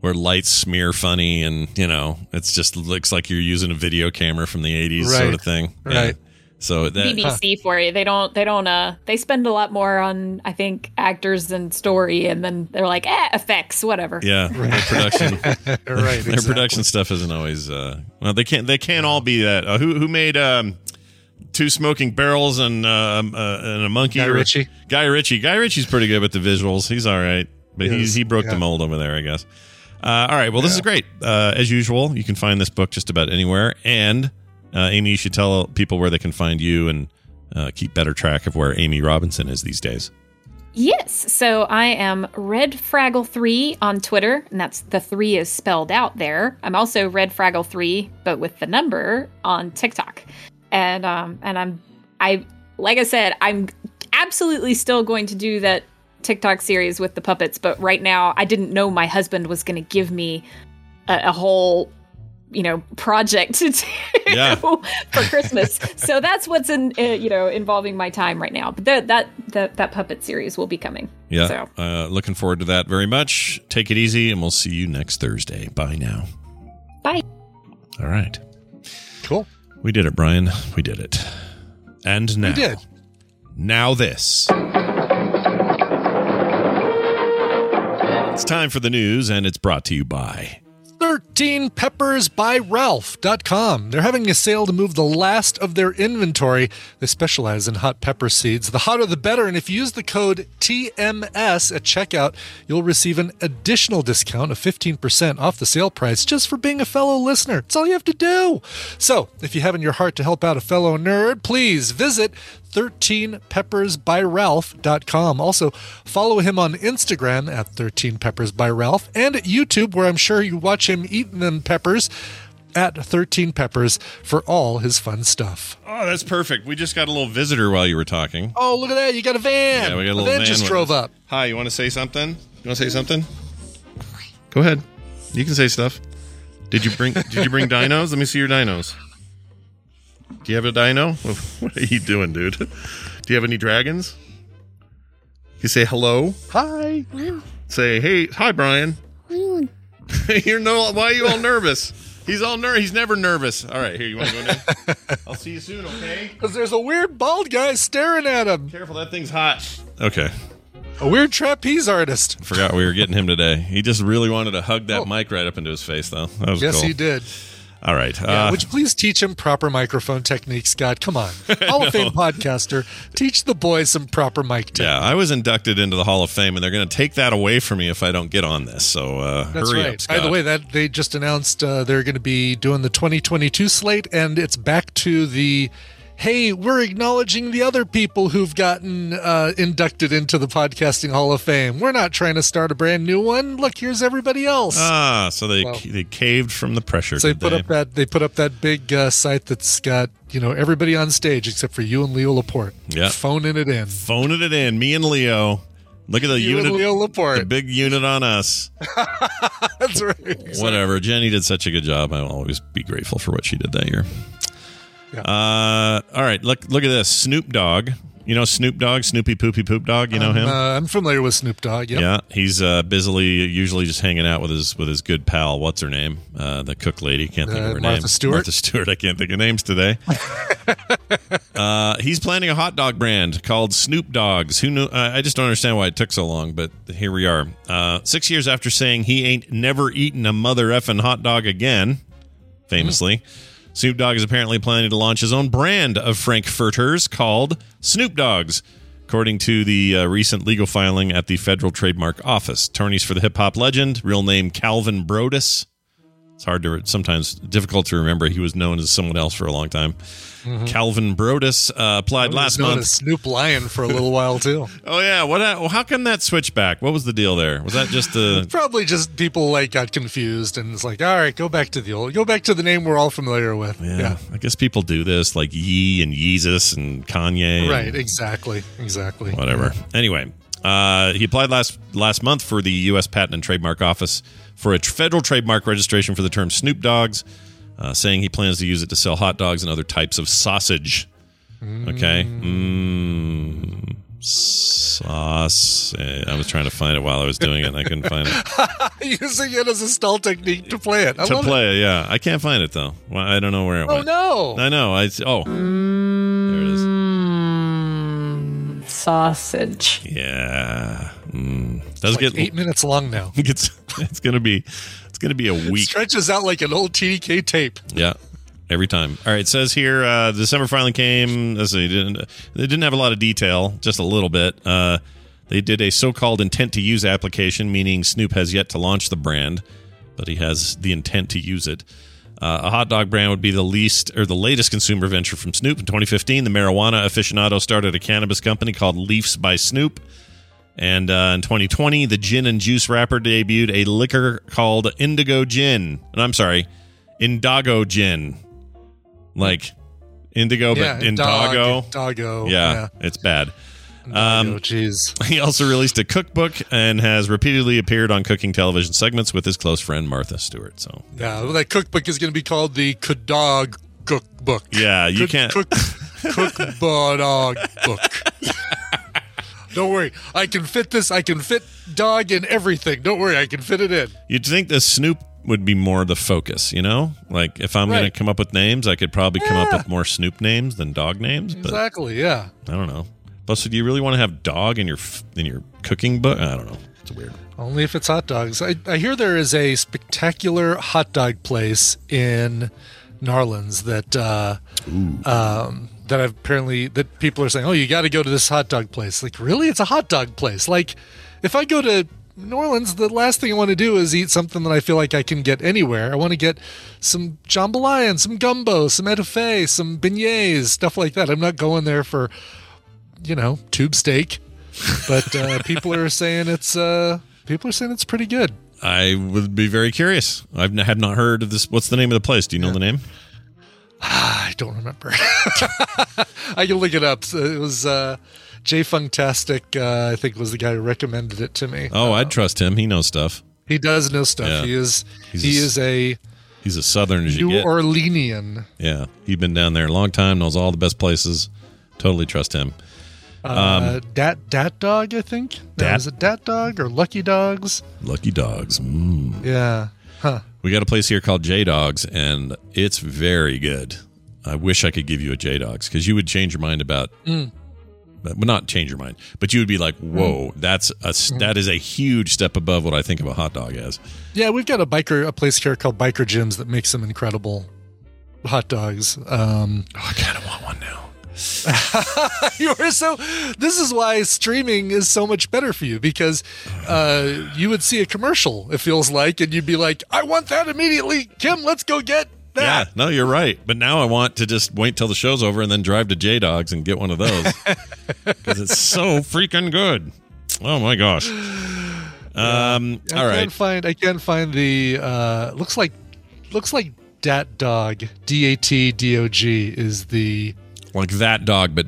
where lights smear funny, and you know, it's just looks like you're using a video camera from the '80s sort of thing. Yeah. right. So that BBC for you. They don't. They don't. Uh, they spend a lot more on I think actors and story, and then they're like, eh, effects, whatever. yeah, their production. right. Their exactly. production stuff isn't always. Uh, well, they can't. They can't all be that. Uh, who who made um, two smoking barrels and um, uh, and a monkey? Guy Ritchie. Guy Ritchie. Guy Ritchie's pretty good with the visuals. He's all right, but He he broke the mold over there, I guess. Uh, all right. Well, this is great. Uh, as usual, you can find this book just about anywhere. And uh, Amy, you should tell people where they can find you and uh, keep better track of where Amy Robinson is these days. Yes. So I am Red Fraggle three on Twitter, and that's the three is spelled out there. I'm also Red Fraggle three, but with the number on TikTok, and um and I'm I like I said I'm absolutely still going to do that TikTok series with the puppets, but right now I didn't know my husband was going to give me a, a whole you know project to do Yeah. for Christmas. so that's what's in uh, you know involving my time right now. But that that that that puppet series will be coming. Yeah. So Uh, looking forward to that very much. Take it easy, and we'll see you next Thursday. Bye now. bye. All right. Cool. We did it, Brian. We did it. And now. We did. Now this. It's time for the news, and it's brought to you by. 13 peppers by Ralph.com. They're having a sale to move the last of their inventory. They specialize in hot pepper seeds. The hotter the better, and if you use the code TMS at checkout, you'll receive an additional discount of 15% off the sale price just for being a fellow listener. It's all you have to do. So, if you have in your heart to help out a fellow nerd, please visit 13peppersbyralph.com. Also, follow him on Instagram at 13peppersbyralph and at YouTube, where I'm sure you watch him eating them peppers at 13 peppers for all his fun stuff. Oh, that's perfect. We just got a little visitor while you were talking. Oh, look at that. You got a van. Yeah, we got a little van van just drove us. up. Hi, you want to say something? You want to say something? Go ahead. You can say stuff. Did you bring Did you bring dinos? Let me see your dinos. Do you have a dino? What are you doing, dude? Do you have any dragons? You say hello. Hi. Say hey, hi, Brian. You're no. Why are you all nervous? He's all ner. He's never nervous. All right, here. You want to go now? I'll see you soon. Okay. Because there's a weird bald guy staring at him. Careful, that thing's hot. Okay. A weird trapeze artist. Forgot we were getting him today. He just really wanted to hug that oh. mic right up into his face, though. That was Yes, cool. he did. All right. Yeah, Uh, would you please teach him proper microphone techniques, Scott? Come on. Hall of Fame podcaster. Teach the boys some proper mic techniques. yeah, I was inducted into the Hall of Fame, and they're going to take that away from me if I don't get on this. So uh, That's hurry right. up, Scott. By the way, that they just announced uh, they're going to be doing the 2022 slate, and it's back to the hey, we're acknowledging the other people who've gotten uh, inducted into the podcasting Hall of Fame. We're not trying to start a brand new one. Look, here's everybody else. ah, so they Well- they caved from the pressure. so they put they? up that they put up that big uh, site that's got you know everybody on stage except for you and Leo Laporte. Yeah. phoning it in. phoning it in. Me and Leo. Look at the You unit. Leo The big unit on us. That's right. Whatever. Jenny did such a good job. I'll always be grateful for what she did that year. Yeah. Uh, all right. Look look at this. Snoop Dogg. You know Snoop Dogg, Snoopy Poopy Poop Dog. You know him. Uh, I'm familiar with Snoop Dogg. Yep. Yeah, he's uh, busily usually just hanging out with his with his good pal. What's her name? Uh, the cook lady. Can't think Uh, of her Martha name. Stewart? Martha Stewart. I can't think of names today. uh, he's planning a hot dog brand called Snoop Dogs. Who knew? Uh, I just don't understand why it took so long, but here we are. Uh, six years after saying he ain't never eaten a mother effing hot dog again, famously. Snoop Dogg is apparently planning to launch his own brand of Frankfurters called Snoop Dogs, according to the uh, recent legal filing at the Federal Trademark Office. Attorneys for the hip hop legend, real name Calvin Broadus, It's hard to sometimes difficult to remember. He was known as someone else for a long time. Mm-hmm. Calvin Broadus uh, applied was last known month. as Snoop Lion for a little while too. oh yeah, what? Uh, well, How come that switch back? What was the deal there? Was that just the? Uh, Probably just people like got confused and it's like, all right, go back to the old, go back to the name we're all familiar with. Yeah, Yeah, I guess people do this like Ye and Yeezus and Kanye. and- right, exactly, exactly. whatever. Anyway, uh, he applied last last month for the U.S. Patent and Trademark Office for a federal trademark registration for the term Snoop Dogs, uh, saying he plans to use it to sell hot dogs and other types of sausage. Okay. Mm, sauce. I was trying to find it while I was doing it, and I couldn't find it. Using it as a stall technique to play it. I to play, it, yeah, I can't find it though. I don't know where it It. Oh went. no! I know. I oh, it. Mm, sausage. Yeah. Mm. Does Like get eight minutes long now. it's it's gonna be it's gonna be a week. Stretches out like an old TDK tape. Yeah. Every time. All right. It says here, uh, December finally came. Let's see. Didn't, they didn't have a lot of detail, just a little bit. Uh, they did a so called intent to use application, meaning Snoop has yet to launch the brand, but he has the intent to use it. Uh, a hot dog brand would be the least or the latest consumer venture from Snoop. In 2015, the marijuana aficionado started a cannabis company called Leafs by Snoop. And uh, in 2020, the gin and juice rapper debuted a liquor called Indigo Gin. And I'm sorry, Indoggo Gin. Like Indigo, yeah, but Indoggo. dog, doggo. yeah, it's bad. Um, oh, jeez. He also released a cookbook and has repeatedly appeared on cooking television segments with his close friend Martha Stewart. So, Yeah, well, that cookbook is going to be called the Kadog Cookbook. yeah, you Cook- can't. cook cook dog book. Don't worry, I can fit this. I can fit dog in everything. Don't worry, I can fit it in. You'd think the Snoop would be more the focus, you know? Like if I'm going to come up with names, I could probably come up with more Snoop names than dog names, but Exactly. Yeah. I don't know. Plus, do you really want to have dog in your in your cooking book? I don't know. It's weird. Only if it's hot dogs. I, I hear there is a spectacular hot dog place in Narlands that uh, um, that I've apparently that people are saying, oh, you got to go to this hot dog place. Like, really? It's a hot dog place. Like, if I go to New Orleans, the last thing I want to do is eat something that I feel like I can get anywhere. I want to get some jambalaya and some gumbo, some etouffee, some beignets, stuff like that. I'm not going there for, you know, tube steak. But uh, people are saying it's uh, people are saying it's pretty good. I would be very curious. I've n- have not heard of this. What's the name of the place? Do you know the name? I don't remember. I can look it up. So It was uh, Jay Funktastic, uh, I think, was the guy who recommended it to me. Oh, I'd trust him. He knows stuff. He does know stuff. Yeah. He is He's he a- is a He's as southern as you New get. Orleanian. yeah, he's been down there a long time. Knows all the best places. Totally trust him. Uh, Dat Dat Dog, I think. No, Dat- is it Dat Dog or Lucky Dogs? Lucky dogs. Mm. Yeah. Huh. We got a place here called J Dawgs, and it's very good. I wish I could give you a J Dawgs because you would change your mind about, Mm. but not change your mind, but you would be like, "Whoa, that's a Mm. that is a huge step above what I think of a hot dog as." Yeah, we've got a biker a place here called Biker Jim's that makes some incredible hot dogs. Um, Oh, I kind of want one now. you are so this is why streaming is so much better for you because uh, you would see a commercial it feels like and you'd be like i want that immediately kim let's go get that. Yeah, no, you're right. But now I want to just wait till the show's over and then drive to J Dawgs and get one of those because it's so freaking good. Oh my gosh. Um. I all can't find i can't find the uh looks like looks like dat dog d-a-t-d-o-g is the Like that dog, but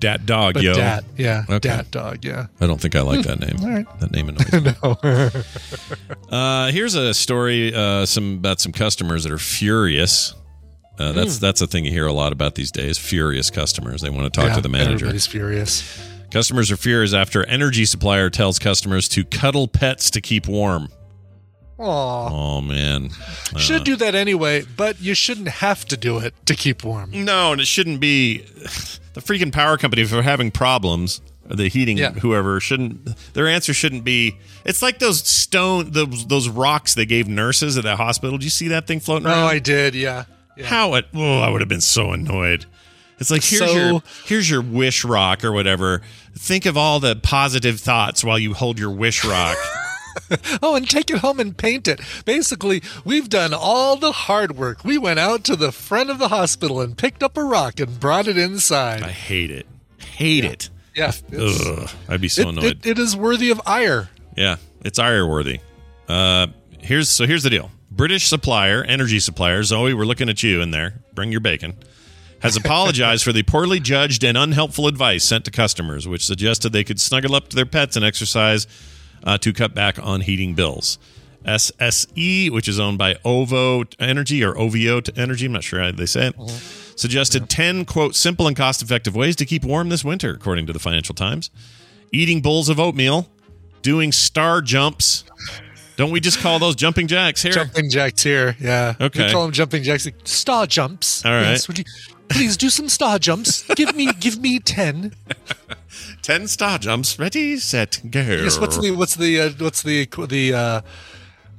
dat dog, but yo. dat yeah Okay. dat dog yeah I don't think I like that name. all right. That name annoys me. no Uh, here's a story uh, some about some customers that are furious. Uh, that's that's a thing you hear a lot about these days. Furious customers. They want to talk Yeah, to the manager. everybody's furious Customers are furious after energy supplier tells customers to cuddle pets to keep warm. Aw. Oh man. Uh, should do that anyway but you shouldn't have to do it to keep warm no, and it shouldn't be the freaking power company if they're having problems. The heating, Yeah. whoever shouldn't. Their answer shouldn't be. It's like those stone, those those rocks they gave nurses at that hospital. Did you see that thing floating around? oh i did yeah yeah How it? Oh, I would have been so annoyed. It's like here's So- your here's your wish rock or whatever. Think of all the positive thoughts while you hold your wish rock. Oh, and take it home and paint it. Basically, we've done all the hard work. We went out to the front of the hospital and picked up a rock and brought it inside. I hate it. Hate it. yeah, Ugh, I'd be so it, annoyed. it- it is worthy of ire. Yeah, it's ire worthy. Uh, here's so here's the deal. British supplier, energy supplier, Zoe, we're looking at you in there. Bring your bacon. Has apologized for the poorly judged and unhelpful advice sent to customers, which suggested they could snuggle up to their pets and exercise uh, to cut back on heating bills. SSE, which is owned by OVO Energy or OVO Energy, I'm not sure how they say it, suggested 10, quote, simple and cost effective ways to keep warm this winter, according to the Financial Times. Eating bowls of oatmeal, doing star jumps. Don't we just call those jumping jacks here? Jumping jacks here. Yeah. Okay. We call them jumping jacks. Star jumps. All right. Yes, please do some star jumps? give me give me 10. 10 star jumps, ready, set, go. Yes, what's the what's the uh, what's the the uh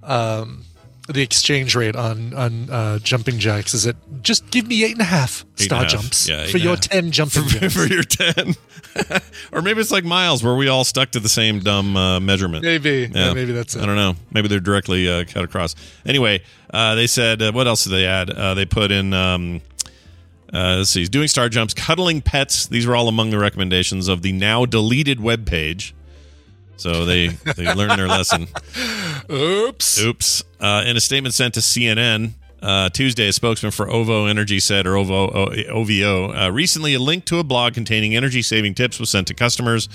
um the exchange rate on on uh, jumping jacks? Is it just give me eight and a half Eight star a half. jumps Yeah, for your ten jumping jacks? for your 10? or maybe it's like miles where we all stuck to the same dumb uh, measurement. Maybe, yeah, maybe that's it. I don't know. Maybe they're directly uh, cut across. Anyway, uh, they said, uh, what else did they add? Uh, they put in, um, uh, let's see, doing star jumps, cuddling pets. These were all among the recommendations of the now deleted web page. So they, they learned their lesson. Oops. Oops. Uh, in a statement sent to CNN uh, Tuesday, a spokesman for OVO Energy said, or OVO, OVO, uh, recently a link to a blog containing energy saving tips was sent to customers.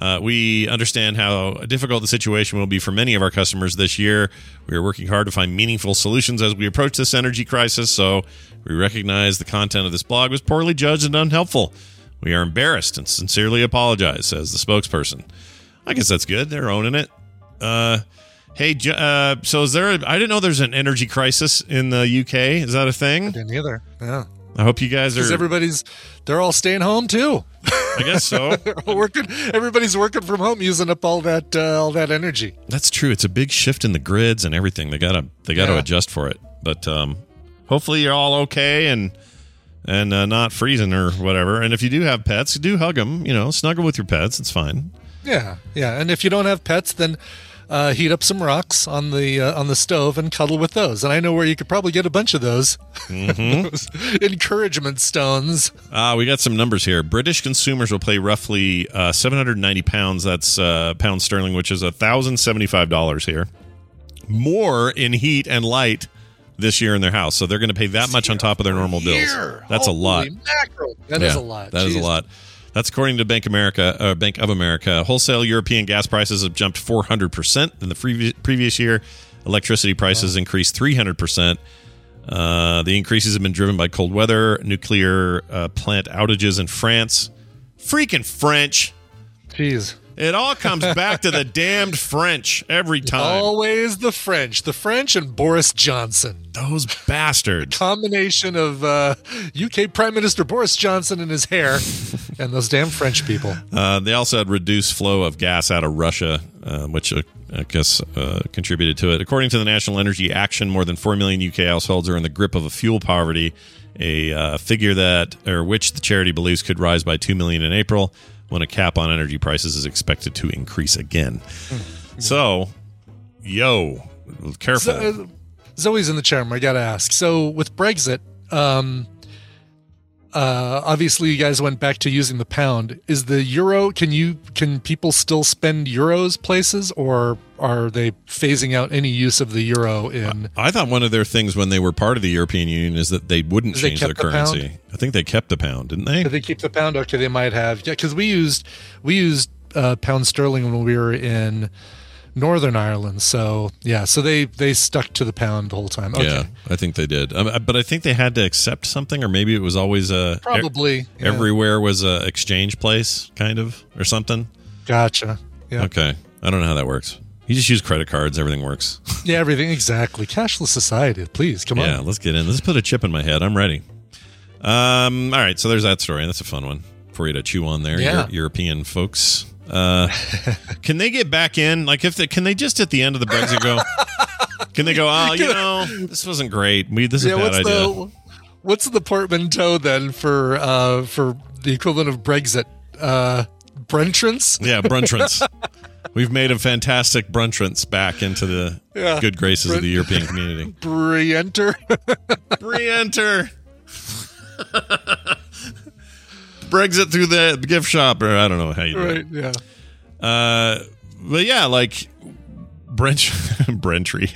Uh, we understand how difficult the situation will be for many of our customers this year. We are working hard to find meaningful solutions as we approach this energy crisis. So we recognize the content of this blog was poorly judged and unhelpful. We are embarrassed and sincerely apologize, says the spokesperson. I guess that's good. They're owning it. Uh, hey, uh, so is there? A, I didn't know there's an energy crisis in the UK. Is that a thing? I Didn't either. Yeah. I hope you guys Because are. everybody's they're all staying home too. I guess so. Working. Everybody's working from home, using up all that uh, all that energy. That's true. It's a big shift in the grids and everything. They gotta they gotta Yeah. adjust for it. But um, hopefully you're all okay and and uh, not freezing or whatever. And if you do have pets, do hug them. You know, snuggle with your pets. It's fine. Yeah, yeah. And if you don't have pets, then uh, heat up some rocks on the uh, on the stove and cuddle with those. And I know where you could probably get a bunch of those, those encouragement stones. Uh, we got some numbers here. British consumers will pay roughly uh, 790 pounds. That's uh, pounds sterling, which is $1,075 here. More in heat and light this year in their house. So they're going to pay that much on top of their normal bills. That's a lot. Mackerel. That is Yeah, a lot. That is a lot. That's according to Bank America, uh, Bank of America. Wholesale European gas prices have jumped 400 percent in the previous previous year. Electricity prices increased 300 percent. Uh, the increases have been driven by cold weather, nuclear uh, plant outages in France. Freaking French! Jeez. It all comes back to the damned French every time. Always the French. The French and Boris Johnson. Those bastards. Combination of uh, UK Prime Minister Boris Johnson and his hair and those damn French people. Uh, they also had reduced flow of gas out of Russia, uh, which uh, I guess uh, contributed to it. According to the National Energy Action, more than four million UK households are in the grip of a fuel poverty, a uh, figure that or which the charity believes could rise by two million in April when a cap on energy prices is expected to increase again. So, yo, careful. So, uh, Zoe's in the chat room. I got to ask. So with Brexit, um, uh, obviously you guys went back to using the pound. Is the euro? Can you can people still spend euros places, or are they phasing out any use of the euro in? I thought one of their things when they were part of the European Union is that they wouldn't They change their the pound? currency. I think they kept the pound, didn't they? Did they keep the pound? Okay, they might have. Yeah, because we used we used uh, pound sterling when we were in Northern Ireland. So yeah, so they they stuck to the pound the whole time. Okay, Yeah, I think they did. Um, but I think they had to accept something, or maybe it was always a probably yeah. everywhere was a exchange place, kind of, or something. Gotcha. Yeah. Okay, I don't know how that works. You just use credit cards, everything works. Yeah, everything exactly. Cashless society. Please come yeah, on. Yeah, let's get in. Let's put a chip in my head. I'm ready. Um, all right, so there's that story. That's a fun one for you to chew on there, Yeah. Eu- European folks. Uh, can they get back in? Like, if they can they just at the end of the Brexit go? Can they go? Oh, you know, this wasn't great. We this is Yeah, a bad what's idea. the what's the portmanteau then for uh for the equivalent of Brexit? Uh Brentrance? Yeah, bruntrance. We've made a fantastic brunchance back into the Yeah. good graces of the European community. Re-enter. Re-enter. Brexit through the gift shop, or I don't know how you do it. right. Yeah. Uh, but yeah, like brunch, brentry.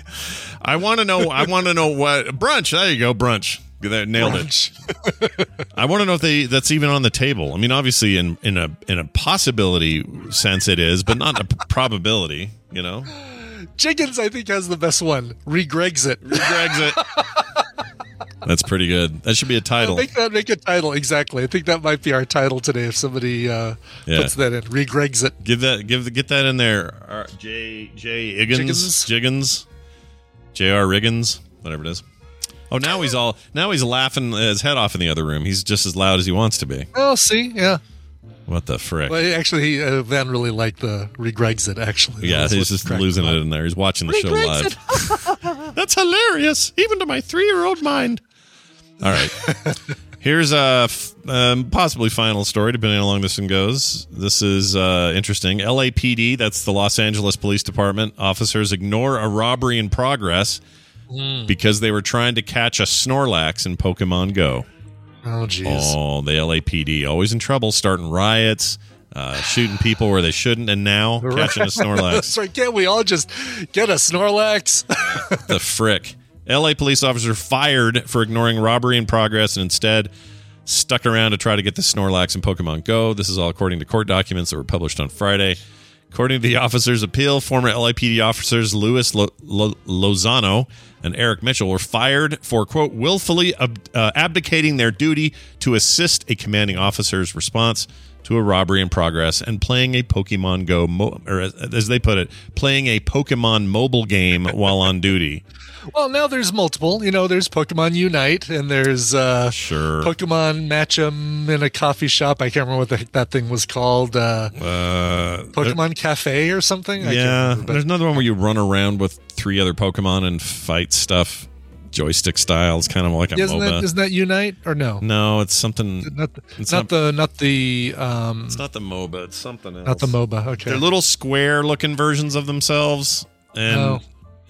I want to know. I want to know what brunch. There you go, brunch. That nailed it. I want to know if they that's even on the table. I mean, obviously, in in a in a possibility sense, it is, but not a probability. You know, Jenkins, I think, has the best one. Re-Grexit. Brexit. That's pretty good. That should be a title. Make that make a title exactly. I think that might be our title today if somebody uh, Yeah. puts that in. Re-Grexit. Give that. Give the, get that in there. Uh, J J Iggins Jiggins, J R Riggins, whatever it is. Oh, now he's all now he's laughing his head off in the other room. He's just as loud as he wants to be. Oh, see, yeah. What the frick? But actually, uh, Van really liked the Re-Grexit. Actually, yeah, That's he's just losing it in there. He's watching the show live. That's hilarious, even to my three-year-old mind. All right, here's a f- um, possibly final story, depending on how long this one goes. This is uh, interesting. LAPD, that's the Los Angeles Police Department, officers ignore a robbery in progress because they were trying to catch a Snorlax in Pokemon Go. Oh, jeez. Oh, the LAPD always in trouble, starting riots, uh, shooting people where they shouldn't, and now catching a Snorlax. That's right. Can't we all just get a Snorlax? the frick. LA police officer fired for ignoring robbery in progress and instead stuck around to try to get the Snorlax in Pokemon Go. This is all according to court documents that were published on Friday. According to the officer's appeal, former LAPD officers Louis Lo- Lo- Lozano and Eric Mitchell were fired for, quote, willfully ab- uh, abdicating their duty to assist a commanding officer's response to a robbery in progress and playing a Pokemon Go, mo- or as, as they put it, playing a Pokemon mobile game while on duty. well, now there's multiple. You know, there's Pokemon Unite, and there's uh, Sure. Pokemon Match 'em in a coffee shop. I can't remember what the heck that thing was called. Uh, Uh, Pokemon Cafe or something. I can't yeah, remember, but- there's another one where you run around with three other Pokemon and fight stuff, joystick style. It's kind of like a isn't MOBA. that isn't that Unite or no? no, it's something. Not the, It's not not- the not the um It's not the MOBA. It's something else. not the MOBA. Okay. They're little square-looking versions of themselves, and Oh.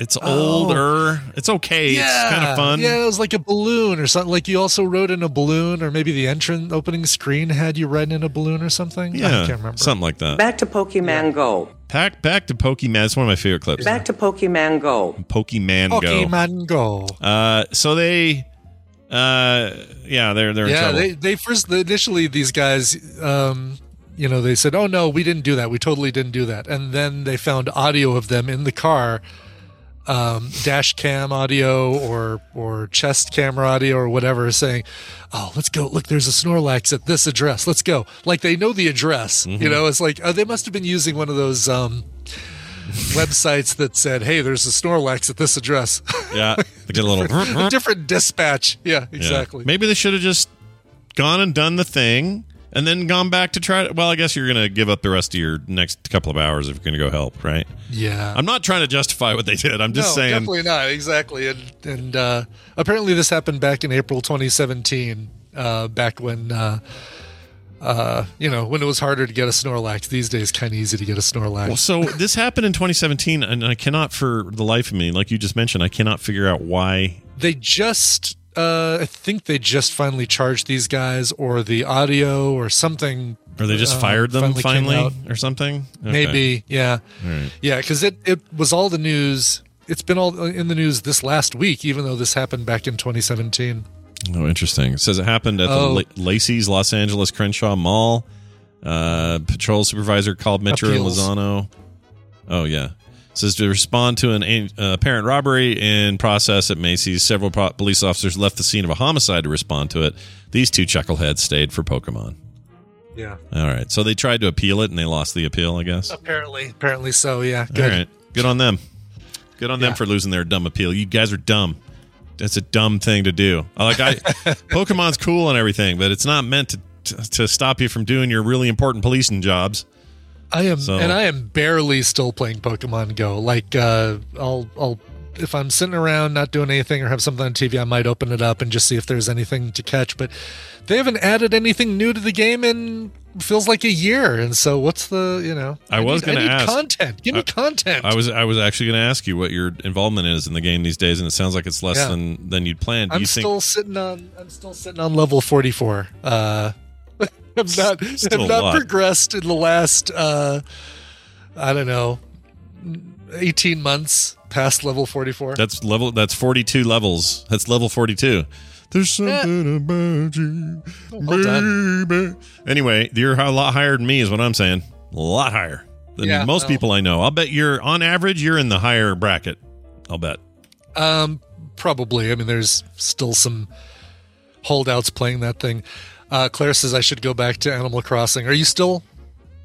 It's older. It's okay. it's kind of fun. Yeah, it was like a balloon or something. Like you also rode in a balloon, or maybe the entrance opening screen had you riding in a balloon or something. Yeah, I can't remember. something like that. Back to Pokemon Go. Back back to Pokemon. It's one of my favorite clips. Back to Pokemon Go. Pokemon Go. Pokemon Go. Uh, so they, uh, yeah, they're they're Yeah, trouble. they they first initially these guys, um, you know, they said, "Oh no, we didn't do that. We totally didn't do that." And then they found audio of them in the car, um, dash cam audio or or chest camera audio or whatever, saying, "Oh, let's go. Look, there's a Snorlax at this address. Let's go." Like they know the address. Mm-hmm. You know, it's like uh, they must have been using one of those. Um, websites that said hey there's a snorlax at this address yeah, they get a little. a different dispatch yeah Yeah. exactly Maybe they should have just gone and done the thing and then gone back to try to. Well, I guess you're going to give up the rest of your next couple of hours if you're going to go help, right? yeah I'm not trying to justify what they did. I'm just no, saying. definitely not exactly. And and uh, apparently this happened back in April 2017, uh, back when uh, uh, you know when it was harder to get a Snorlax. These days, kind of easy to get a Snorlax. Well, so this happened in 2017, and I cannot, for the life of me, like you just mentioned, I cannot figure out why. they just, uh, I think they just finally charged these guys, or the audio, or something. Or they just uh, fired them came finally, or something. Okay. Maybe, yeah, right. yeah, because it it was all the news. It's been all in the news this last week, even though this happened back in 2017. Oh, interesting. It says it happened at Oh. the La- Lacey's Los Angeles Crenshaw Mall. Uh, patrol supervisor called Metro and Lozano. Oh yeah. Says to respond to an uh, apparent robbery in process at Macy's, several po- police officers left the scene of a homicide to respond to it. These two chuckleheads stayed for Pokemon. Yeah, All right, so they tried to appeal it and they lost the appeal, I guess. apparently, apparently so. Yeah, All good. right, good on them. Good on them for losing their dumb appeal. You guys are dumb. That's a dumb thing to do. Like I, Pokemon's cool and everything, but it's not meant to, to stop you from doing your really important policing jobs. I am, So- and I am barely still playing Pokemon Go. Like, uh, I'll, I'll, if I'm sitting around not doing anything or have something on TV, I might open it up and just see if there's anything to catch. But they haven't added anything new to the game in feels like a year. And so, what's the you know? I was gonna need ask. content. Give me I- content. I was I was actually going to ask you what your involvement is in the game these days, and it sounds like it's less Yeah. than than you'd planned. Do I'm you think still sitting on. I'm still sitting on level 44. Uh, I've not Still have not progressed in the last. Uh, I don't know, 18 months past level 44. that's level? That's forty two levels. That's level forty two. There's something about you, well baby. Anyway, you're a lot higher than me, is what I'm saying. A lot higher than Yeah, most well- people I know. I'll bet you're on average. You're in the higher bracket. I'll bet. Um, probably. I mean, there's still some holdouts playing that thing. Uh, Claire says I should go back to Animal Crossing. Are you still?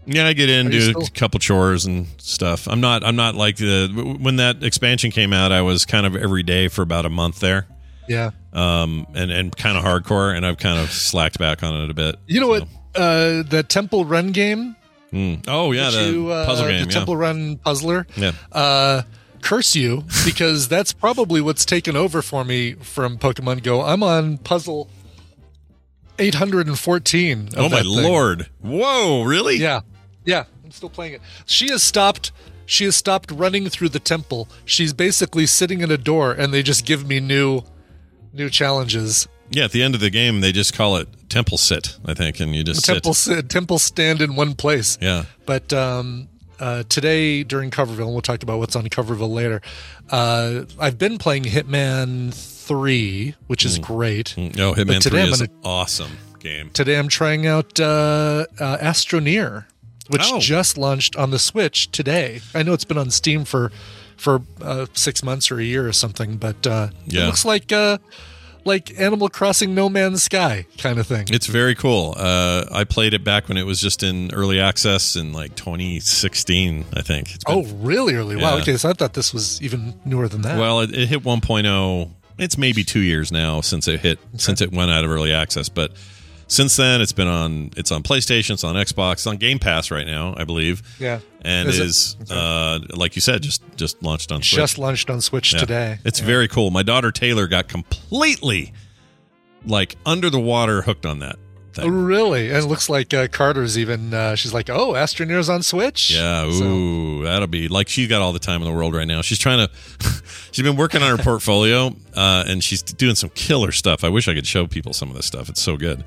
Yeah, I get in, Are do still- a couple chores and stuff. I'm not. I'm not like the when that expansion came out. I was kind of every day for about a month there, Yeah. um, and and kind of hardcore. And I've kind of slacked back on it a bit. You know So, what? Uh, the Temple Run game. mm. Oh yeah, the you, uh, puzzle game. The yeah. Temple Run puzzler. yeah. uh, curse you because that's probably what's taken over for me from Pokemon Go. I'm on puzzle 814. of Oh my lord! Whoa, really? Yeah, yeah, I'm still playing it. She has stopped. She has stopped running through the temple. She's basically sitting in a door, and they just give me new, new challenges. Yeah. At the end of the game, they just call it temple sit. I think, and you just Temple, sit. si- temple stand in one place. Yeah. But um, uh, today during Coverville, and we'll talk about what's on Coverville later. Uh, I've been playing Hitman Three, which is great. Mm, Oh, Hitman But today Three I'm is gonna- an awesome game. Today I'm trying out uh, uh, Astroneer, which Oh. just launched on the Switch today. I know it's been on Steam for for uh, six months or a year or something, but uh, Yeah. it looks like uh, like Animal Crossing No Man's Sky kind of thing. It's very cool. Uh, I played it back when it was just in early access in like 2016, I think. It's been oh, really? Early? Wow. Okay, so I thought this was even newer than that. Well, it, it hit 1.0. It's maybe two years now since it hit since it went out of early access, but since then it's been on it's on PlayStation, it's on Xbox, it's on Game Pass right now, I believe. Yeah. and Is is, it? uh, like you said, just just launched on Switch. just launched on Switch Yeah. today. It's very cool. My daughter Taylor got completely like under the water hooked on that thing. really? And it looks like uh, Carter's even. Uh, she's like, "Oh, Astroneer's on Switch." Yeah, So- ooh, that'll be like she's got all the time in the world right now. She's trying to, she's been working on her portfolio, uh, and she's doing some killer stuff. I wish I could show people some of this stuff. It's so good.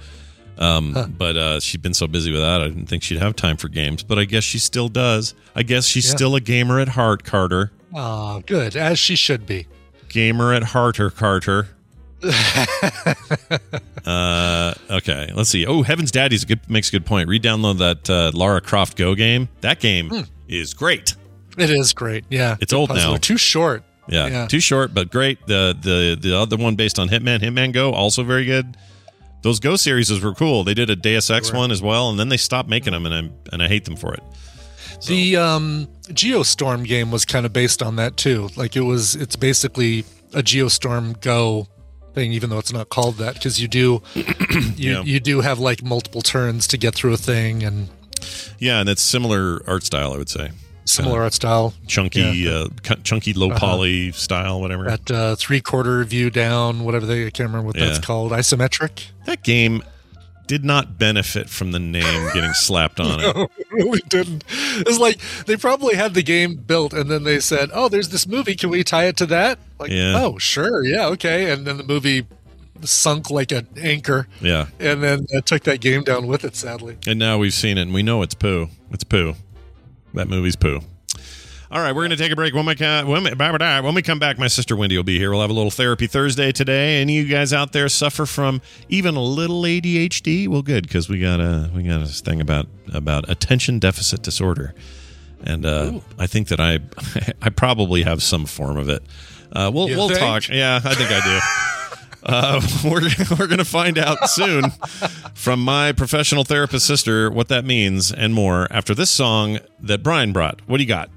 Um, But uh, she's been so busy with that, I didn't think she'd have time for games. But I guess she still does. I guess she's Yeah. still a gamer at heart, Carter. Oh, good as she should be. Gamer at heart, Carter. Uh, okay, let's see. Oh, Heaven's Daddy's a good makes a good point. Re-download that uh, Lara Croft Go game. That game Hmm. is great. It is great. Yeah, It's Good old puzzler. now. Too short. Yeah, Yeah. too short, but great. The the the other one based on Hitman, Hitman Go, also very good. Those Go series were cool. They did a Deus Ex one as well, and then they stopped making them, and I and I hate them for it. The um, Geostorm game was kind of based on that too. Like it was, it's basically a Geostorm Go thing, even though it's not called that, because you do, you Yeah. you do have like multiple turns to get through a thing and Yeah, and it's similar art style, I would say. similar art style. Chunky, Yeah. uh, cu- chunky, low poly style, whatever. That uh, three quarter view down, whatever they, I can't remember what that's called, isometric. That game did not benefit from the name getting slapped on it. No, it really didn't. It's like they probably had the game built, and then they said, "Oh, there's this movie. Can we tie it to that?" Like, Yeah. oh, sure, yeah, okay. And then the movie sunk like an anchor, Yeah, and then uh, took that game down with it. Sadly, and now we've seen it, and we know it's poo. It's poo. That movie's poo. All right, we're going to take a break. When we, ca- when, we, come back, my sister Wendy will be here. We'll have a little therapy Thursday today. Any of you guys out there suffer from even a little ADHD? Well, good because we got a we got a thing about about attention deficit disorder, and uh, I think that I I probably have some form of it. Uh, we'll You we'll think? talk. Yeah, I think I do. Uh, we're we're gonna find out soon from my professional therapist sister what that means and more after this song that Brian brought. What do you got?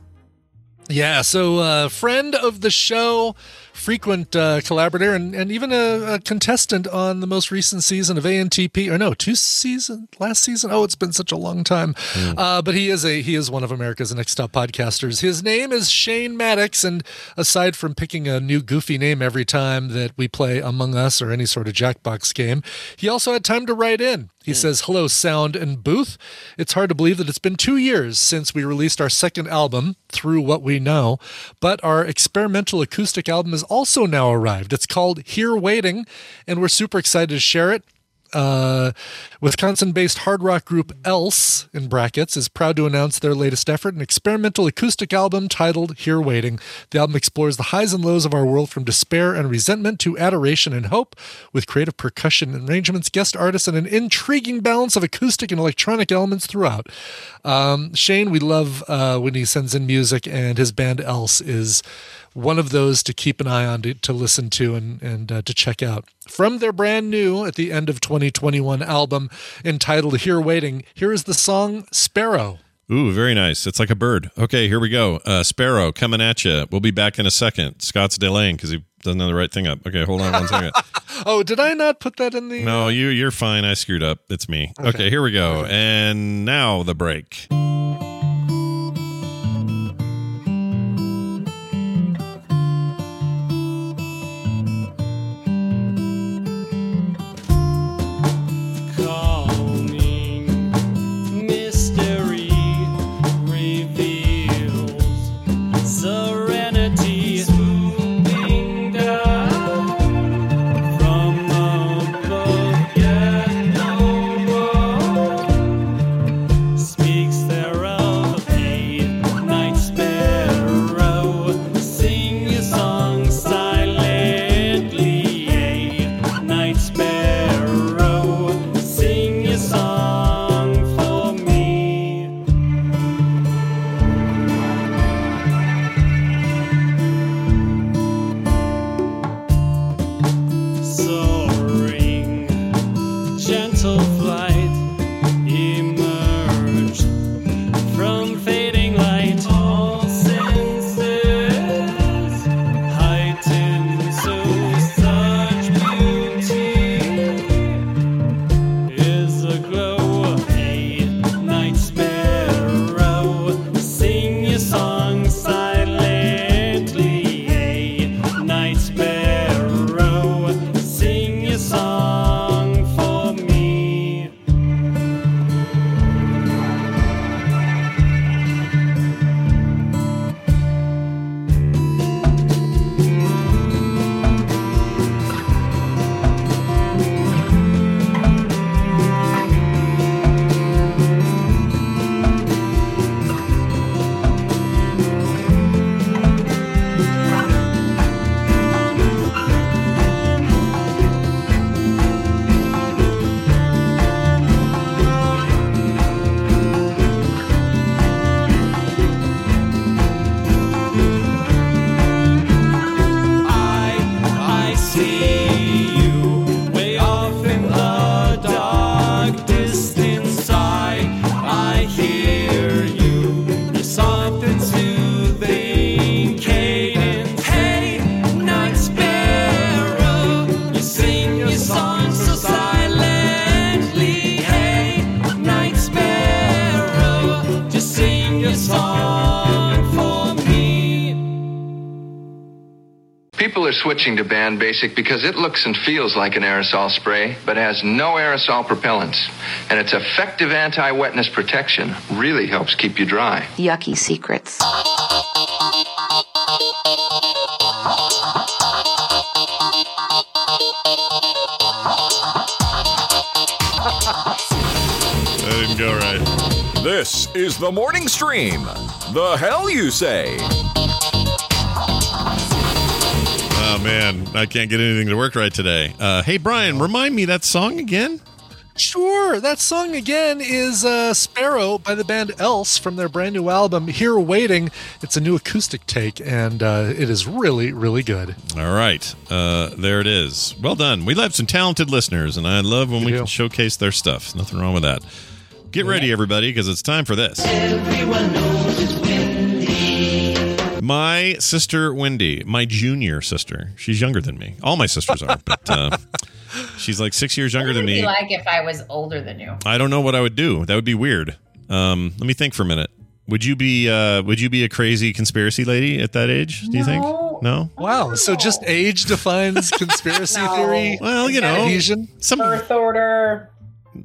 Yeah, so uh, friend of the show, frequent uh, collaborator, and, and even a, a contestant on the most recent season of ANTP. Or no, two season last season. Oh, it's been such a long time. Uh, but he is a he is one of America's next top podcasters. His name is Shane Maddox, and aside from picking a new goofy name every time that we play Among Us or any sort of Jackbox game, he also had time to write in. He says, Hello, Sound and Booth. It's hard to believe that it's been two years since we released our second album, Through What We Know, but our experimental acoustic album has also now arrived. It's called Here Waiting, and we're super excited to share it. Uh, Wisconsin-based hard rock group Else in brackets is proud to announce their latest effort, an experimental acoustic album titled "Here Waiting." The album explores the highs and lows of our world, from despair and resentment to adoration and hope, with creative percussion arrangements, guest artists, and an intriguing balance of acoustic and electronic elements throughout. Um, Shane, we love uh, when he sends in music, and his band Else is one of those to keep an eye on to, to listen to and, and uh, to check out. From their brand new at the end of 2021 album entitled Here Waiting, here is the song Sparrow. Ooh, very nice. It's like a bird. Okay, here we go. Uh, Sparrow coming at you. We'll be back in a second. Scott's delaying because he doesn't have the right thing up. Okay, hold on one second. Oh, did I not put that in the? No, you you're fine. I screwed up. It's me. Okay, Okay. here we go. And now the break. People are switching to Band Basic because it looks and feels like an aerosol spray, but has no aerosol propellants. And its effective anti wetness protection really helps keep you dry. Yucky secrets. That didn't go right. This is the morning stream. The hell you say? Oh man, I can't get anything to work right today. Uh, hey Brian, remind me that song again. Sure. That song again is uh, Sparrow by the band Else from their brand new album Here Waiting. It's a new acoustic take, and uh, it is really, really good. All right, uh, there it is. Well done. We have some talented listeners, and I love when we do. can showcase their stuff. Nothing wrong with that. Get ready, everybody, because it's time for this. My sister Wendy, my junior sister. She's younger than me. All my sisters are, but uh, she's like six years younger What than it be me. like if I was older than you? I don't know what I would do. That would be weird. Um, let me think for a minute. Would you be uh, Would you be a crazy conspiracy lady at that age? Do you think? No. No. Wow. So just age defines conspiracy No. theory. Well, you know, Adhesion. some of, Birth order,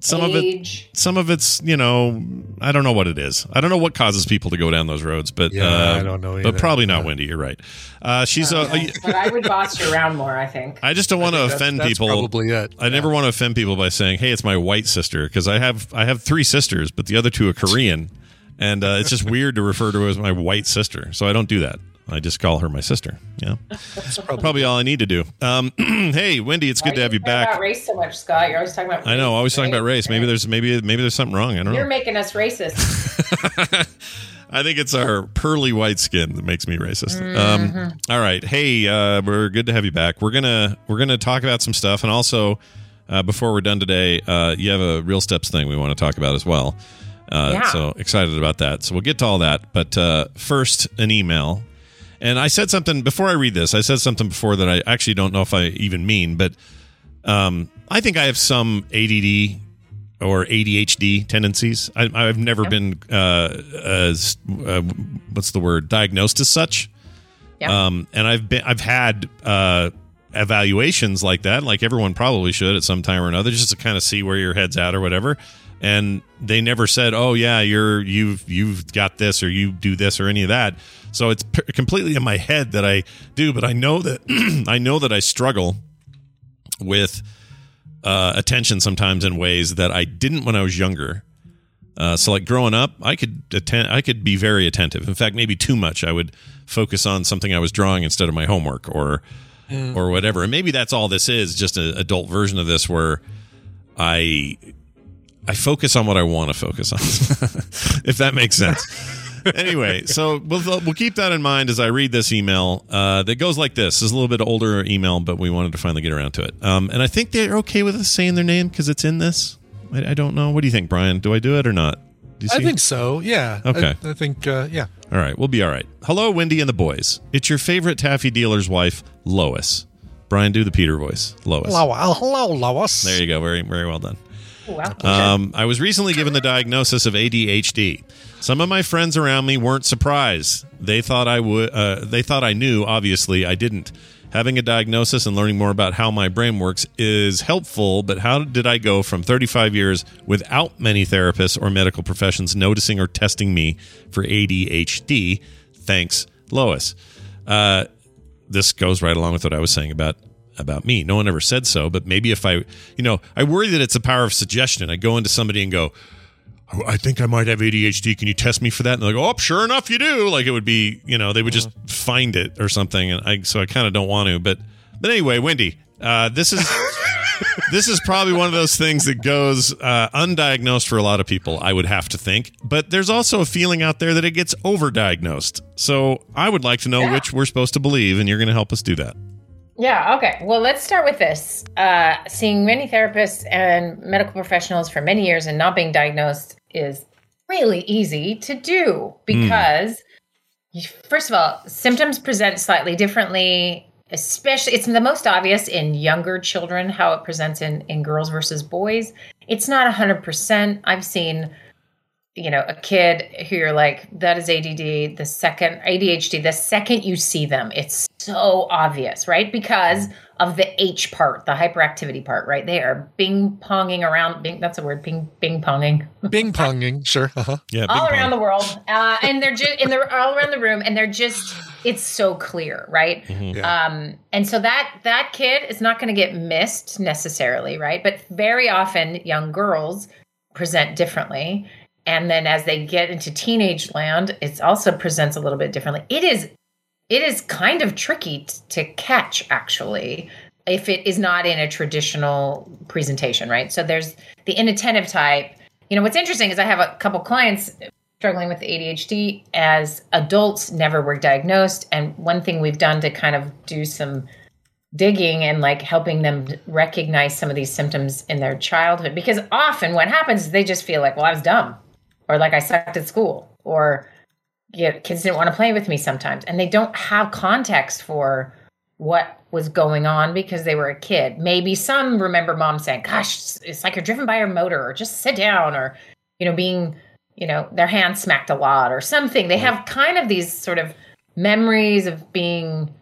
some of it some of it's you know I don't know what it is. I don't know what causes people to go down those roads, but Yeah, uh, I don't know But probably not Yeah. Wendy. You're right. Uh, she's a. but I would boss you around more. I think. I just don't want to That's- offend that's people. Probably it. I never want to offend people by saying, "Hey, it's my white sister," because I have I have three sisters, but the other two are Korean, and uh, it's just weird to refer to her as my white sister. So I don't do that. I just call her my sister. Yeah, That's probably, probably all I need to do. Um, hey, Wendy, it's good to have you Why back. About race so much, Scott. You're always talking about. I know, always talking about race. Maybe there's maybe maybe there's something wrong. I don't You're know. making us racist. I think it's our pearly white skin that makes me racist. Um, all right, hey, uh, we're good to have you back. We're gonna we're gonna talk about some stuff, and also uh, before we're done today, uh, you have a real steps thing we want to talk about as well. Uh, Yeah. So excited about that. So we'll get to all that, but uh, first, an email. And I said something before I read this. I said something before that I actually don't know if I even mean, but um, I think I have some ADD or ADHD tendencies. I, I've never been uh, as uh, what's the word diagnosed as such. Yeah. Um, and I've been I've had uh, evaluations like that, like everyone probably should at some time or another, just to kind of see where your head's at or whatever. And they never said, "Oh yeah, you're you've you've got this or you do this or any of that." So it's p- completely in my head that I do, but I know that I know that I struggle with uh, attention sometimes in ways that I didn't when I was younger. Uh, so like growing up, I could attend, I could be very attentive. In fact, maybe too much. I would focus on something I was drawing instead of my homework or or whatever. And maybe that's all this is, just an adult version of this where I I focus on what I want to focus on, if that makes sense. anyway, so we'll we'll keep that in mind as I read this email uh, that goes like this. Is a little bit older email, but we wanted to finally get around to it. Um, and I think they're okay with us saying their name because it's in this. I, I don't know. What do you think, Brian? Do I do it or not? Do you I think so. Yeah. Okay. I, I think. Uh, yeah. All right, we'll be all right. Hello, Wendy and the boys. It's your favorite taffy dealer's wife, Lois. Brian, do the Peter voice, Lois. Hello, hello, Lois. There you go. Very, very well done. Wow. Um, I was recently given the diagnosis of ADHD. Some of my friends around me weren't surprised. They thought I would. Uh, they thought I knew. Obviously, I didn't. Having a diagnosis and learning more about how my brain works is helpful. But how did I go from 35 years without many therapists or medical professions noticing or testing me for ADHD? Thanks, Lois. Uh, this goes right along with what I was saying about about me. No one ever said so, but maybe if I, you know, I worry that it's a power of suggestion. I go into somebody and go, "Oh, I think I might have ADHD. Can you test me for that? And they're like, oh, sure enough, you do. Like it would be, you know, they would just find it or something. And I, so I kind of don't want to, but, but anyway, Wendy, uh, this is, this is probably one of those things that goes uh, undiagnosed for a lot of people, I would have to think. But there's also a feeling out there that it gets overdiagnosed. So I would like to know Yeah. which we're supposed to believe, and you're going to help us do that. Yeah, okay. Well, let's start with this. Uh, seeing many therapists and medical professionals for many years and not being diagnosed is really easy to do because, you- first of all, symptoms present slightly differently. Especially, it's the most obvious in younger children how it presents in, in girls versus boys. It's not 100%. I've seen you know, a kid who you're like, that is ADD, the second ADHD, the second you see them, it's so obvious, right? Because of the H part, the hyperactivity part, right? They are bing ponging around, bing, that's a word, bing, bing ponging Bing ponging. Sure. Uh huh. Yeah, all big around the world. Uh, and they're just, and they're all around the room and they're just, it's so clear, right? Mm-hmm. Um, and so that, that kid is not going to get missed necessarily, right? But very often young girls present differently. And then as they get into teenage land, it also presents a little bit differently. It is it is kind of tricky t- to catch actually if it is not in a traditional presentation, right? So there's the inattentive type. You know, what's interesting is I have a couple clients struggling with ADHD as adults never were diagnosed and one thing we've done to kind of do some digging and like helping them recognize some of these symptoms in their childhood because often what happens is they just feel like well I was dumb or like I sucked at school or you know, kids didn't want to play with me sometimes, and they don't have context for what was going on because they were a kid. Maybe some remember mom saying, "Gosh, it's like you're driven by your motor," or "Just sit down," or you know, being you know their hand smacked a lot or something. They have kind of these sort of memories of being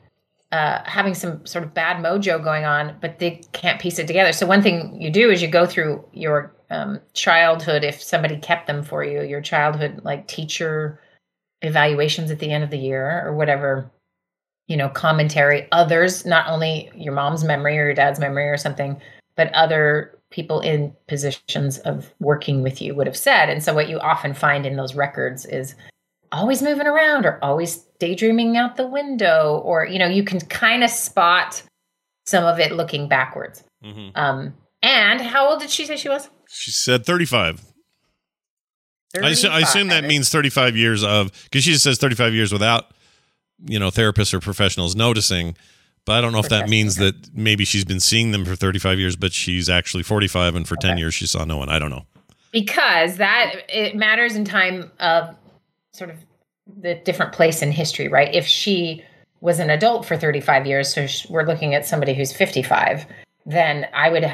uh, having some sort of bad mojo going on, but they can't piece it together. So one thing you do is you go through your um, childhood, if somebody kept them for you, your childhood like teacher evaluations at the end of the year or whatever, you know, commentary, others, not only your mom's memory or your dad's memory or something, but other people in positions of working with you would have said. And so what you often find in those records is always moving around or always daydreaming out the window or you know you can kind of spot some of it looking backwards Mhm. um and how old did she say she was She said 35. I, assu- I assume that means 35 years of, because she just says 35 years without, you know, therapists or professionals noticing. But I don't know if that means that maybe she's been seeing them for 35 years, but she's actually 45 and for 10 years she saw no one. I don't know. because that it matters in time of sort of the different place in history right if she was an adult for 35 years so we're looking at somebody who's 55 then i would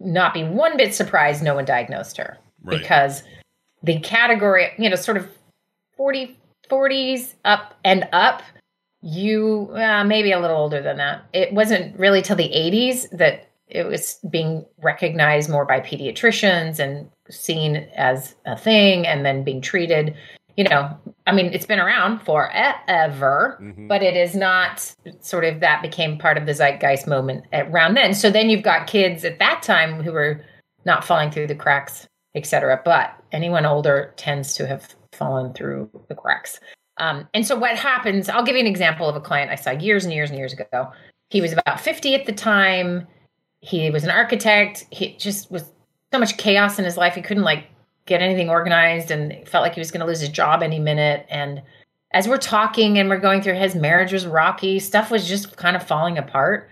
not be one bit surprised no one diagnosed her Right. because the category you know sort of 40 40s up and up you uh, maybe a little older than that. It wasn't really till the 80s that it was being recognized more by pediatricians and seen as a thing and then being treated. You know i mean it's been around forever but it is not sort of that became part of the zeitgeist moment around then. So then you've got kids at that time who were not falling through the cracks etc but anyone older tends to have fallen through the cracks. Um, and so what happens i'll give you an example of a client i saw years and years and years ago. He was about 50 at the time. He was an architect. He just was so much chaos in his life. He couldn't like get anything organized and felt like he was going to lose his job any minute. And as we're talking and we're going through his marriage was rocky. Stuff was just kind of falling apart.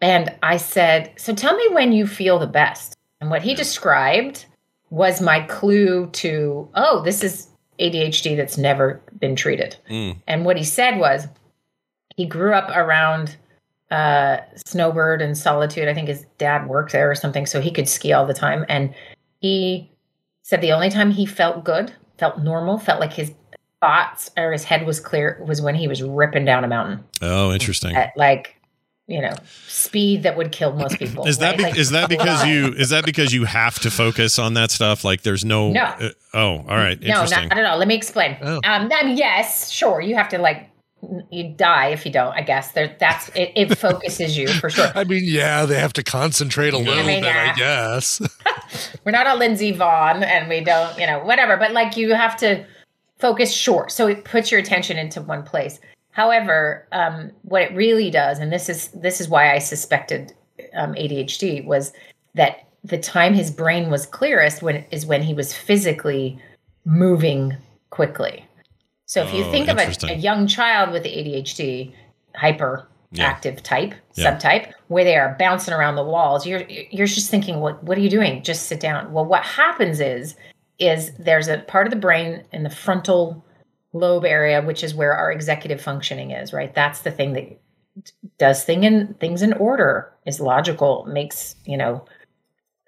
And i said so tell me when you feel the best. And what he described was my clue to oh this is adhd that's never been treated Mm. and what he said was he grew up around uh, Snowbird and Solitude. I think his dad worked there or something, so he could ski all the time. And he said the only time he felt good, felt normal, felt like his thoughts or his head was clear was when he was ripping down a mountain Oh, interesting. at like, you know, speed that would kill most people. Is that right? be- Like, is that because you is that because you have to focus on that stuff? Like there's no. No. uh, oh, all right. No, Interesting. not at all. Let me explain. Oh. Um, I mean, yes, sure. You have to like, you die if you don't. I guess there. That's it. It focuses you for sure. I mean, yeah, they have to concentrate a little mean, bit, yeah. I guess. We're not a Lindsey Vonn, and we don't, you know, whatever. But like, you have to focus short, so it puts your attention into one place. However, um, what it really does, and this is this is why I suspected um, ADHD, was that the time his brain was clearest when is when he was physically moving quickly. So if you Oh, think of a, a young child with ADHD, hyper Yeah. type, Yeah. subtype, where they are bouncing around the walls, you're you're just thinking, what what are you doing? Just sit down. Well, what happens is is there's a part of the brain in the frontal lobe area, which is where our executive functioning is, right? That's the thing that does thing in things in order, is logical, makes, you know,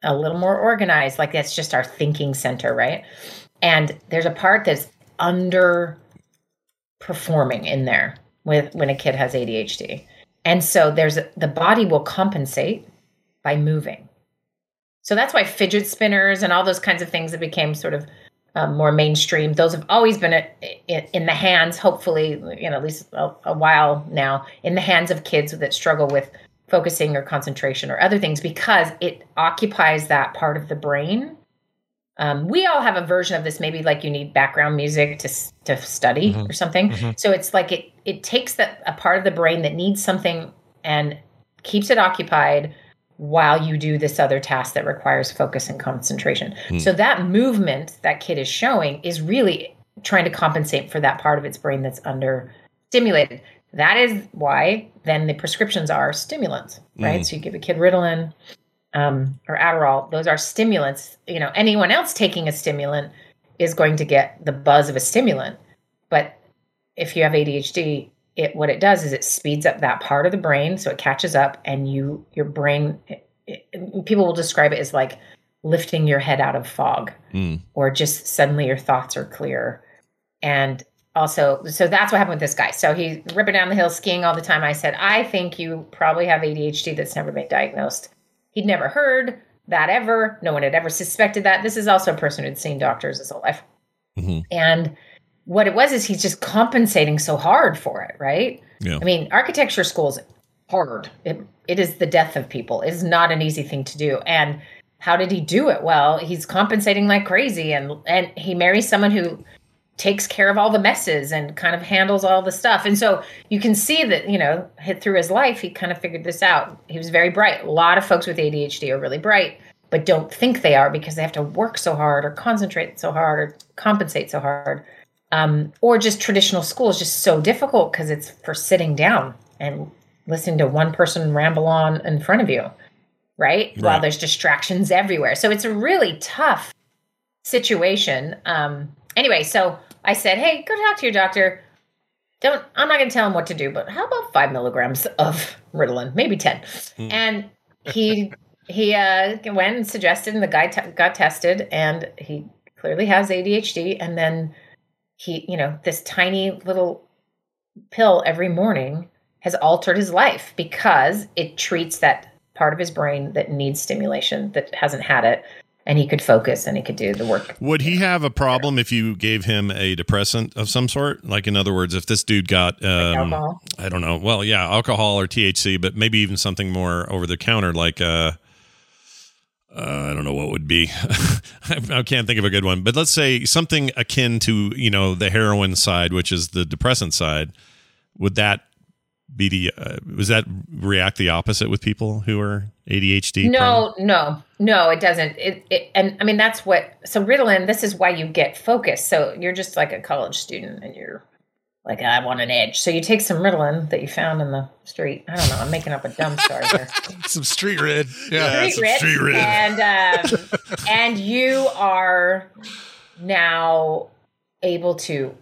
a little more organized. Like that's just our thinking center, right? And there's a part that's under performing in there with when a kid has ADHD. And so there's the body will compensate by moving. So that's why fidget spinners and all those kinds of things that became sort of um, more mainstream. Those have always been a, in, in the hands, hopefully, you know, at least a, a while now, in the hands of kids that struggle with focusing or concentration or other things because it occupies that part of the brain. Um, we all have a version of this. Maybe like you need background music to to study or something. So it's like it it takes that a part of the brain that needs something and keeps it occupied while you do this other task that requires focus and concentration. So that movement that kid is showing is really trying to compensate for that part of its brain that's under stimulated. That is why then the prescriptions are stimulants, right? So you give a kid Ritalin um, or Adderall; those are stimulants. You know, anyone else taking a stimulant is going to get the buzz of a stimulant, but if you have ADHD, it what it does is it speeds up that part of the brain, so it catches up, and you your brain. It, it- people will describe it as like lifting your head out of fog, Mm. or just suddenly your thoughts are clear, and also so that's what happened with this guy. So he's ripping down the hill skiing all the time. I said, I think you probably have ADHD that's never been diagnosed. He'd never heard that ever. No one had ever suspected that. This is also a person who'd seen doctors his whole life. Mhm. And what it was is he's just compensating so hard for it, right? Yeah. I mean, architecture school's hard. It, it is the death of people. It is not an easy thing to do. And how did he do it? Well, he's compensating like crazy, and and he marries someone who takes care of all the messes and kind of handles all the stuff. And so you can see that, you know, hit through his life, he kind of figured this out. He was very bright. A lot of folks with ADHD are really bright, but don't think they are because they have to work so hard or concentrate so hard or compensate so hard. Um, or just traditional school is just so difficult because it's for sitting down and listening to one person ramble on in front of you, right? While there's distractions everywhere. So it's a really tough situation. Um, anyway, so I said, "Hey, go talk to your doctor. Don't. I'm not going to tell him what to do, but how about five milligrams of Ritalin? Maybe ten. And he he uh, went and suggested, and the guy t- got tested, and he clearly has ADHD. And then he, you know, this tiny little pill every morning has altered his life because it treats that part of his brain that needs stimulation that hasn't had it and he could focus and he could do the work Would he have a problem if you gave him a depressant of some sort? Like, in other words, if this dude got, um, alcohol? I don't know, well, yeah, alcohol or THC, but maybe even something more over the counter, like, uh, uh, I don't know what would be. I, I can't think of a good one, but let's say something akin to you know the heroin side, which is the depressant side. Would that be the? Uh, was that react the opposite with people who are ADHD? prone? no no no it doesn't it, it and i mean that's what so ritalin this is why you get focused so you're just like a college student and you're like i want an edge. So you take some ritalin that you found in the street. I don't know. I'm making up a dumb story here. Some street red. Yeah. Street red, street red. and um, and you are now able to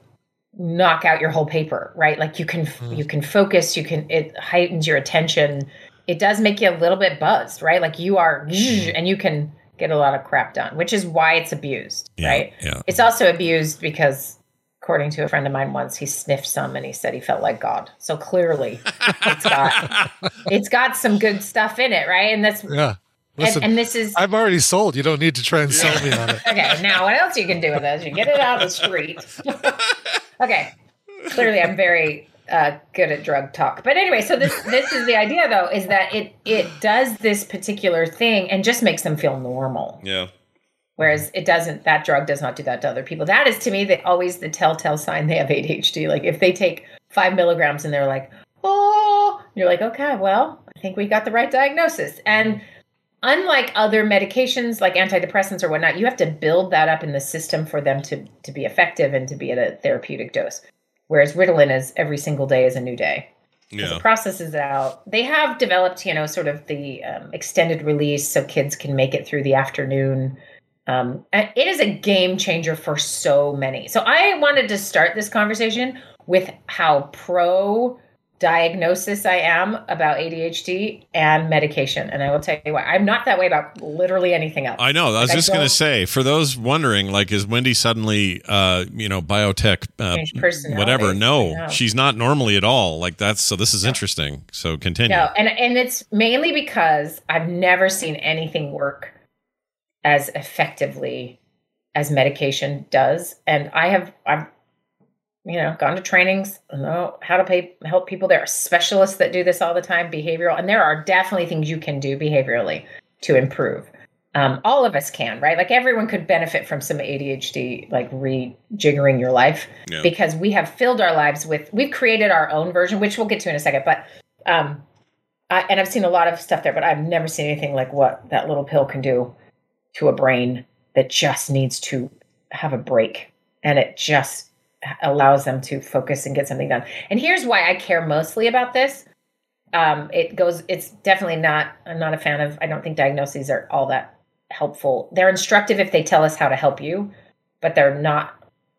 knock out your whole paper right? Like you can you can focus. You can it heightens your attention. It does make you a little bit buzzed right? Like you are and you can get a lot of crap done which is why it's abused Yeah, right? yeah. it's also abused because according to a friend of mine once he sniffed some and he said he felt like god so clearly it's got it's got some good stuff in it right and that's Yeah. Listen, and, and this is I've already sold. You don't need to try and sell me on it. okay. Now, what else you can do with this? You get it out of the street. okay. Clearly, I'm very uh, good at drug talk. But anyway, so this this is the idea, though, is that it it does this particular thing and just makes them feel normal. Yeah. Whereas it doesn't. That drug does not do that to other people. That is to me the always the telltale sign they have ADHD. Like if they take five milligrams and they're like, oh, you're like, okay, well, I think we got the right diagnosis. And unlike other medications like antidepressants or whatnot, you have to build that up in the system for them to to be effective and to be at a therapeutic dose. Whereas Ritalin is every single day is a new day. Yeah. It processes it out. They have developed, you know, sort of the um, extended release so kids can make it through the afternoon. Um, it is a game changer for so many. So I wanted to start this conversation with how pro diagnosis I am about ADHD and medication. And I will tell you why. I'm not that way about literally anything else. I know. I was Like, just going to say, for those wondering, like, is Wendy suddenly, uh, you know, biotech, uh, whatever? No, she's not normally at all. Like that's so. This is interesting. So continue. No, and and it's mainly because I've never seen anything work as effectively as medication does, and I have I've you know gone to trainings, know how to pay, help people. There are specialists that do this all the time, behavioral, and there are definitely things you can do behaviorally to improve. Um, all of us can, right? Like everyone could benefit from some ADHD, like rejiggering your life, Yeah. because we have filled our lives with. We've created our own version, which we'll get to in a second. But um, I, and I've seen a lot of stuff there, but I've never seen anything like what that little pill can do to a brain that just needs to have a break, and it just allows them to focus and get something done. And here's why I care mostly about this. Um, it goes. It's definitely not. I'm not a fan of. I don't think diagnoses are all that helpful. They're instructive if they tell us how to help you, but they're not.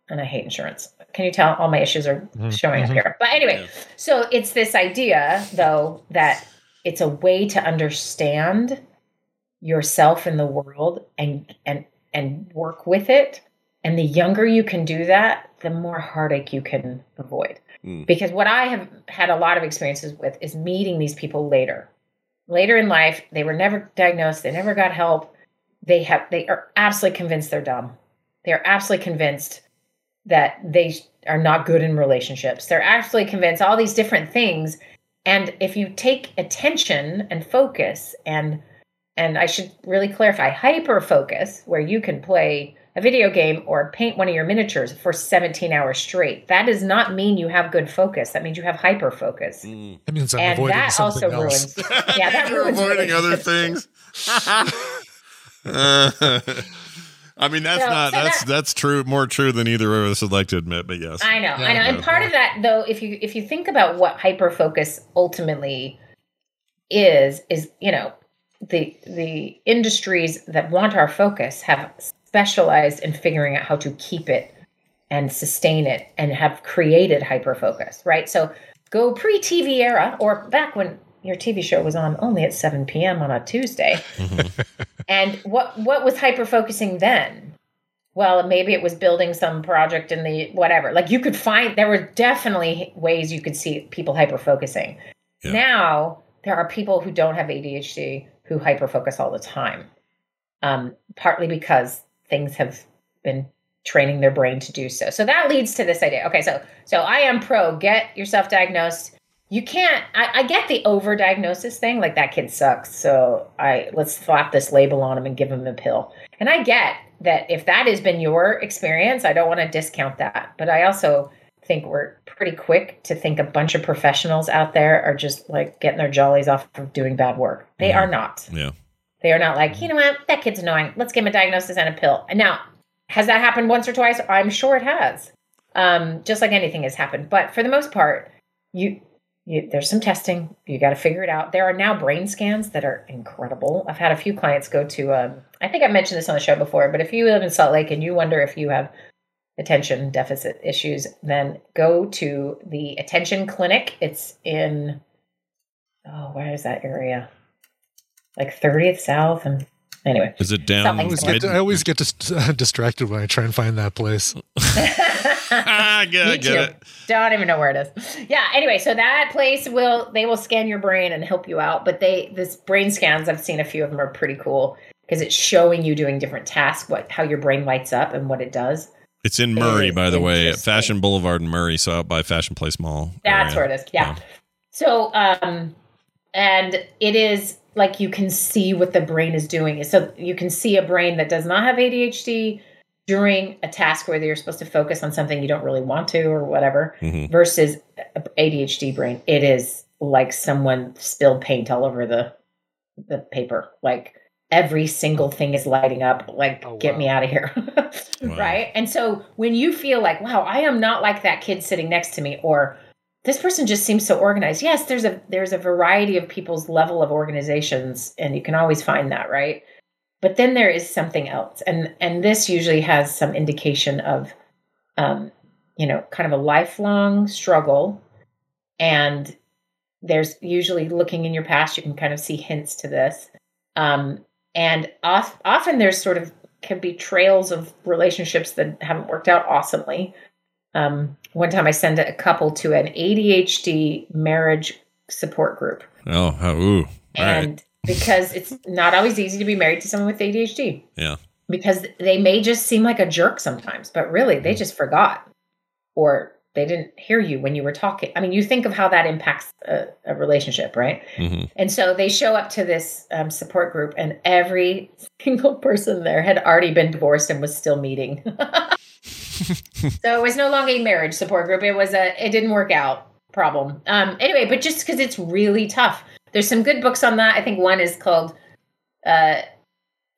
And I hate insurance. can you tell all my issues are showing up here? But anyway, so it's this idea though that it's a way to understand yourself in the world and and and work with it. And the younger you can do that, the more heartache you can avoid. Hmm. Because what I have had a lot of experiences with is meeting these people later. Later in life, they were never diagnosed, they never got help. They have they are absolutely convinced they're dumb. They're absolutely convinced that they are not good in relationships. They're absolutely convinced all these different things. And if you take attention and focus and and I should really clarify hyper focus where you can play a video game or paint one of your miniatures for 17 hours straight. That does not mean you have good focus. That means you have hyper focus. That means I'm And avoiding that something also else. ruins. Yeah, that You're ruins avoiding other things. Uh, I mean, that's So- not so that's that- that's true. More true than either of us would like to admit. But yes, I know, I know. Yeah. And part of that though, if you if you think about what hyper focus ultimately is, is, you know, the the industries that want our focus have specialized in figuring out how to keep it and sustain it and have created hyper focus, right? So go pre TV era or back when your TV show was on only at 7 p.m. on a Tuesday. and what what was hyper focusing then? Well, maybe it was building some project in the whatever. Like you could find there were definitely ways you could see people hyper focusing. Now there are people who don't have ADHD who hyper focus all the time. Um, partly because things have been training their brain to do so. So that leads to this idea. Okay, so so I am pro get yourself diagnosed. You can't. I, I get the overdiagnosis thing. Like that kid sucks. So I let's slap this label on him and give him a pill. And I get that if that has been your experience, I don't want to discount that. But I also think we're pretty quick to think a bunch of professionals out there are just like getting their jollies off of doing bad work. They are not. yeah. They are not like, you know what, that kid's annoying. Let's give him a diagnosis and a pill. And now, has that happened once or twice? I'm sure it has. Um, just like anything has happened. But for the most part, you, you there's some testing. You got to figure it out. There are now brain scans that are incredible. I've had a few clients go to. Um, I think I mentioned this on the show before, but if you live in Salt Lake and you wonder if you have attention deficit issues, then go to the attention clinic. It's in oh, where is that area? Like 30th South and anyway. Is it down? I always get, I always get dis- distracted when I try and find that place. I get Me it. too. Get it. Don't even know where it is. Yeah. Anyway, so that place will they will scan your brain and help you out. But they this brain scans I've seen a few of them are pretty cool because it's showing you doing different tasks, what how your brain lights up and what it does. It's in Murray, by the way, at. Fashion Boulevard in Murray, so out by Fashion Place Mall. That's area. where it is. Yeah. So, um, and it is like you can see what the brain is doing. So you can see a brain that does not have ADHD during a task where you're supposed to focus on something you don't really want to or whatever Mhm. versus ADHD brain. It is like someone spilled paint all over the the paper. Like every single thing is lighting up. Like, Oh, get me out of here. right? And so when you feel like, wow, I am not like that kid sitting next to me, or this person just seems so organized. Yes, there's a there's a variety of people's level of organizations, and you can always find that, right? But then there is something else, and and this usually has some indication of, um, you know, kind of a lifelong struggle, and there's usually looking in your past, you can kind of see hints to this, um, and off, often there's sort of can be trails of relationships that haven't worked out awesomely. Um, one time I sent a couple to an ADHD marriage support group. Oh, how, ooh. All right. And because it's not always easy to be married to someone with ADHD Yeah. because they may just seem like a jerk sometimes, but really they just forgot or they didn't hear you when you were talking. I mean, you think of how that impacts a, a relationship, right? hmm And so they show up to this um, support group, and every single person there had already been divorced and was still meeting. so it was no longer a marriage support group. It was a it didn't work out problem. Um, anyway, but just because it's really tough, there's some good books on that. I think one is called uh,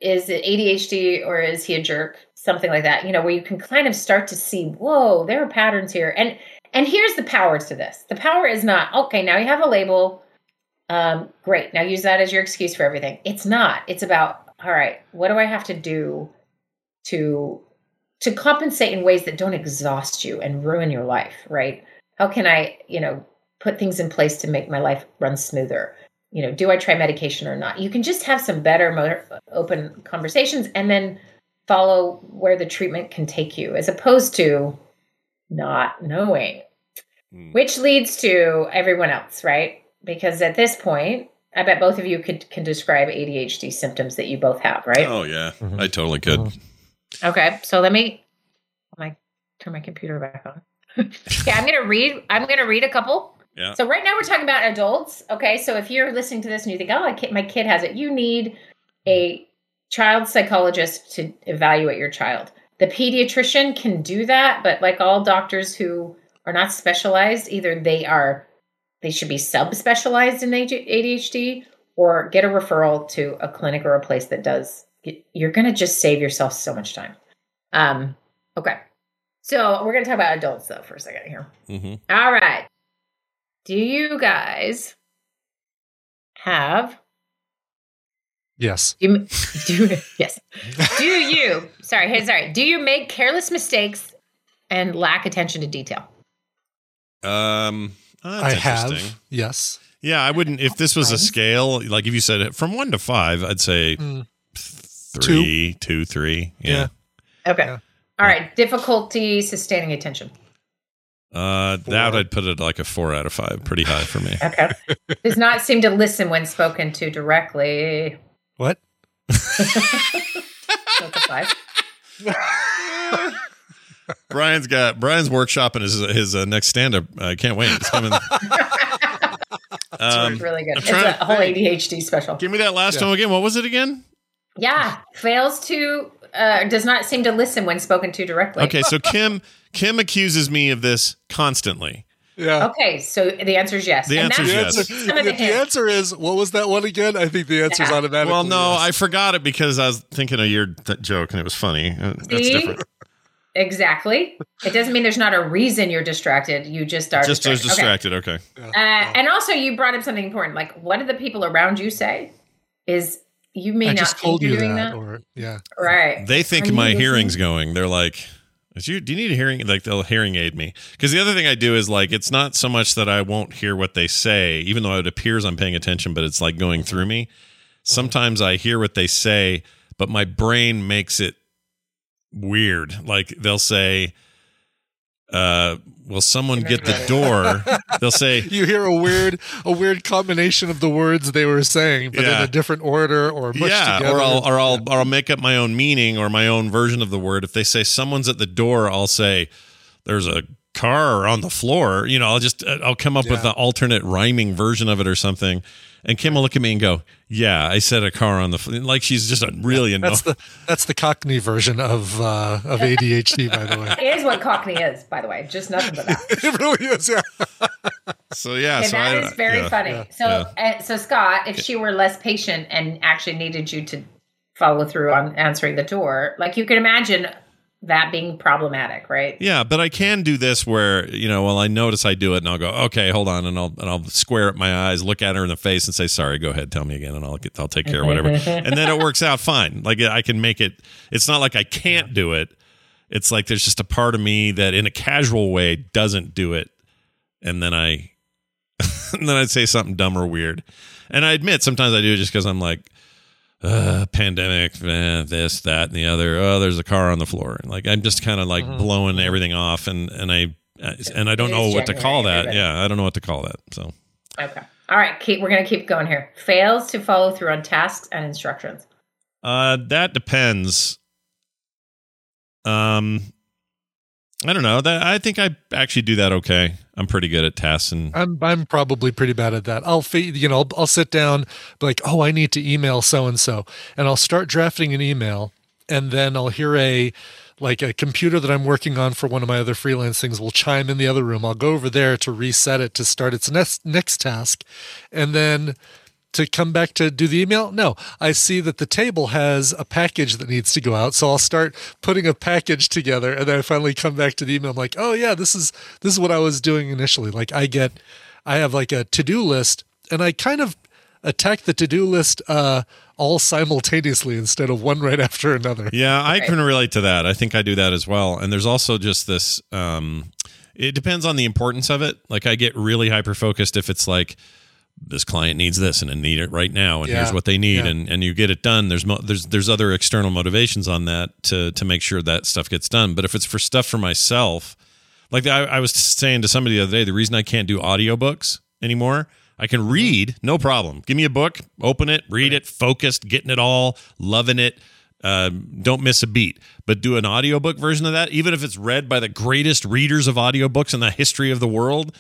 "Is it ADHD or is he a jerk?" Something like that. You know, where you can kind of start to see, whoa, there are patterns here, and and here's the power to this. The power is not okay. Now you have a label um, great. Now use that as your excuse for everything. It's not. It's about all right. What do I have to do to to compensate in ways that don't exhaust you and ruin your life, right? How can I, you know, put things in place to make my life run smoother? You know, do I try medication or not? You can just have some better, more open conversations and then follow where the treatment can take you as opposed to not knowing, which leads to everyone else, right? Because at this point, I bet both of you could can describe ADHD symptoms that you both have, right? Oh yeah, Mm-hmm. I totally could. Okay, so let me my turn my computer back on. okay, I'm gonna read. I'm gonna read a couple. Yeah. So right now we're talking about adults. Okay, so if you're listening to this and you think, "Oh, I kid, my kid has it," you need a child psychologist to evaluate your child. The pediatrician can do that, but like all doctors who are not specialized, either they are they should be subspecialized in ADHD or get a referral to a clinic or a place that does. You're going to just save yourself so much time. Um, okay. So we're going to talk about adults though for a second here. hmm All right. Do you guys have Yes. do you, do yes. Do you sorry, hey, sorry. Do you make careless mistakes and lack attention to detail? Um, oh, I that's have. interesting. Yes. Yeah, I wouldn't. If this was a scale, like if you said it from one to five, I'd say Mm. three, two, three. Yeah. Okay. Yeah. All right. Difficulty sustaining attention. Uh, that I'd put it like a four out of five. Pretty high for me. Okay. Does not seem to listen when spoken to directly. What? So it's a five. Brian's got Brian's workshopping his his uh, next stand up. I can't wait. It's coming. um, it's really good. I'm It's trying a whole. ADHD special. give me that last Yeah. one again. What was it again? Yeah. Fails to, uh, does not seem to listen when spoken to directly. Okay, so Kim Kim accuses me of this constantly. Yeah. Okay. So the answer is yes. The and answer is that's yes. The answer, some of the the answer is what was that one again? I think the answer is Yeah. automatically. Well, no, yes. I forgot it because I was thinking of your th- joke and it was funny. Uh, That's See? different. Exactly. It doesn't mean there's not a reason you're distracted. You just are Just was distracted. Okay. distracted. Okay. Uh, and also, you brought up something important. Like, what do the people around you say? Is you may I not just think told you're you doing that, that, or yeah. right? They think my listening? hearing's going. They're like, Is you, do you need a hearing? Like they'll hearing aid me. Because the other thing I do is like, it's not so much that I won't hear what they say, even though it appears I'm paying attention, but it's like going through me. Uh-huh. Sometimes I hear what they say, but my brain makes it weird. Like they'll say, uh, will someone get the door? They'll say, You hear a weird, a weird combination of the words they were saying, but Yeah. in a different order or mushed yeah, together. or I'll or I'll or I'll make up my own meaning or my own version of the word. If they say someone's at the door, I'll say there's a car on the floor. You know, I'll just uh, I'll come up with an alternate rhyming version of it or something. And Kim will look at me and go, "Yeah, I said a car on the fl-. like." She's just a really annoying. That's the that's the Cockney version of uh, of ADHD, by the way. It is what Cockney is, by the way. Just nothing but that. It really is. Yeah. so yeah, and so that I, is very yeah. funny. yeah, so, yeah. uh, so Scott, if she were less patient and actually needed you to follow through on answering the door, like you can imagine that being problematic, right? Yeah, but I can do this where you know, well, I notice I do it, and I'll go, okay, hold on, and I'll and I'll square up my eyes, look at her in the face, and say, sorry, go ahead, tell me again, and I'll get, I'll take care of whatever, and then it works out fine. Like I can make it. It's not like I can't do it. It's like there's just a part of me that, in a casual way, doesn't do it, and then I, and then I'd say something dumb or weird, and I admit sometimes I do it just because I'm like uh, pandemic, eh, this, that, and the other. Oh, there's a car on the floor. Like I'm just kind of like blowing everything off, and and I and I don't know what to call that. everybody. Yeah, I don't know what to call that. So Okay. All right, keep, we're going to keep going here. Fails to follow through on tasks and instructions. uh, that depends. Um, I don't know. That I think I actually do that okay. I'm pretty good at tasks, and I'm I'm probably pretty bad at that. I'll you know I'll, I'll sit down like oh I need to email so and so and I'll start drafting an email and then I'll hear a like a computer that I'm working on for one of my other freelance things will chime in the other room. I'll go over there to reset it to start its next next task and then to come back to do the email? No, I see that the table has a package that needs to go out, so I'll start putting a package together, and then I finally come back to the email. I'm like, oh yeah, this is this is what I was doing initially. Like I get, I have like a to do list, and I kind of attack the to-do list uh, all simultaneously instead of one right after another. Yeah, I can relate to that. I think I do that as well. And there's also just this um it depends on the importance of it. Like I get really hyper focused if it's like this client needs this and I need it right now and here's what they need yeah. and and you get it done. There's mo- there's there's other external motivations on that to to make sure that stuff gets done. But if it's for stuff for myself, like I, I was saying to somebody the other day, the reason I can't do audiobooks anymore, I can read, no problem. Give me a book, open it, read it, focused, getting it all, loving it. Uh, don't miss a beat. But do an audiobook version of that, even if it's read by the greatest readers of audiobooks in the history of the world,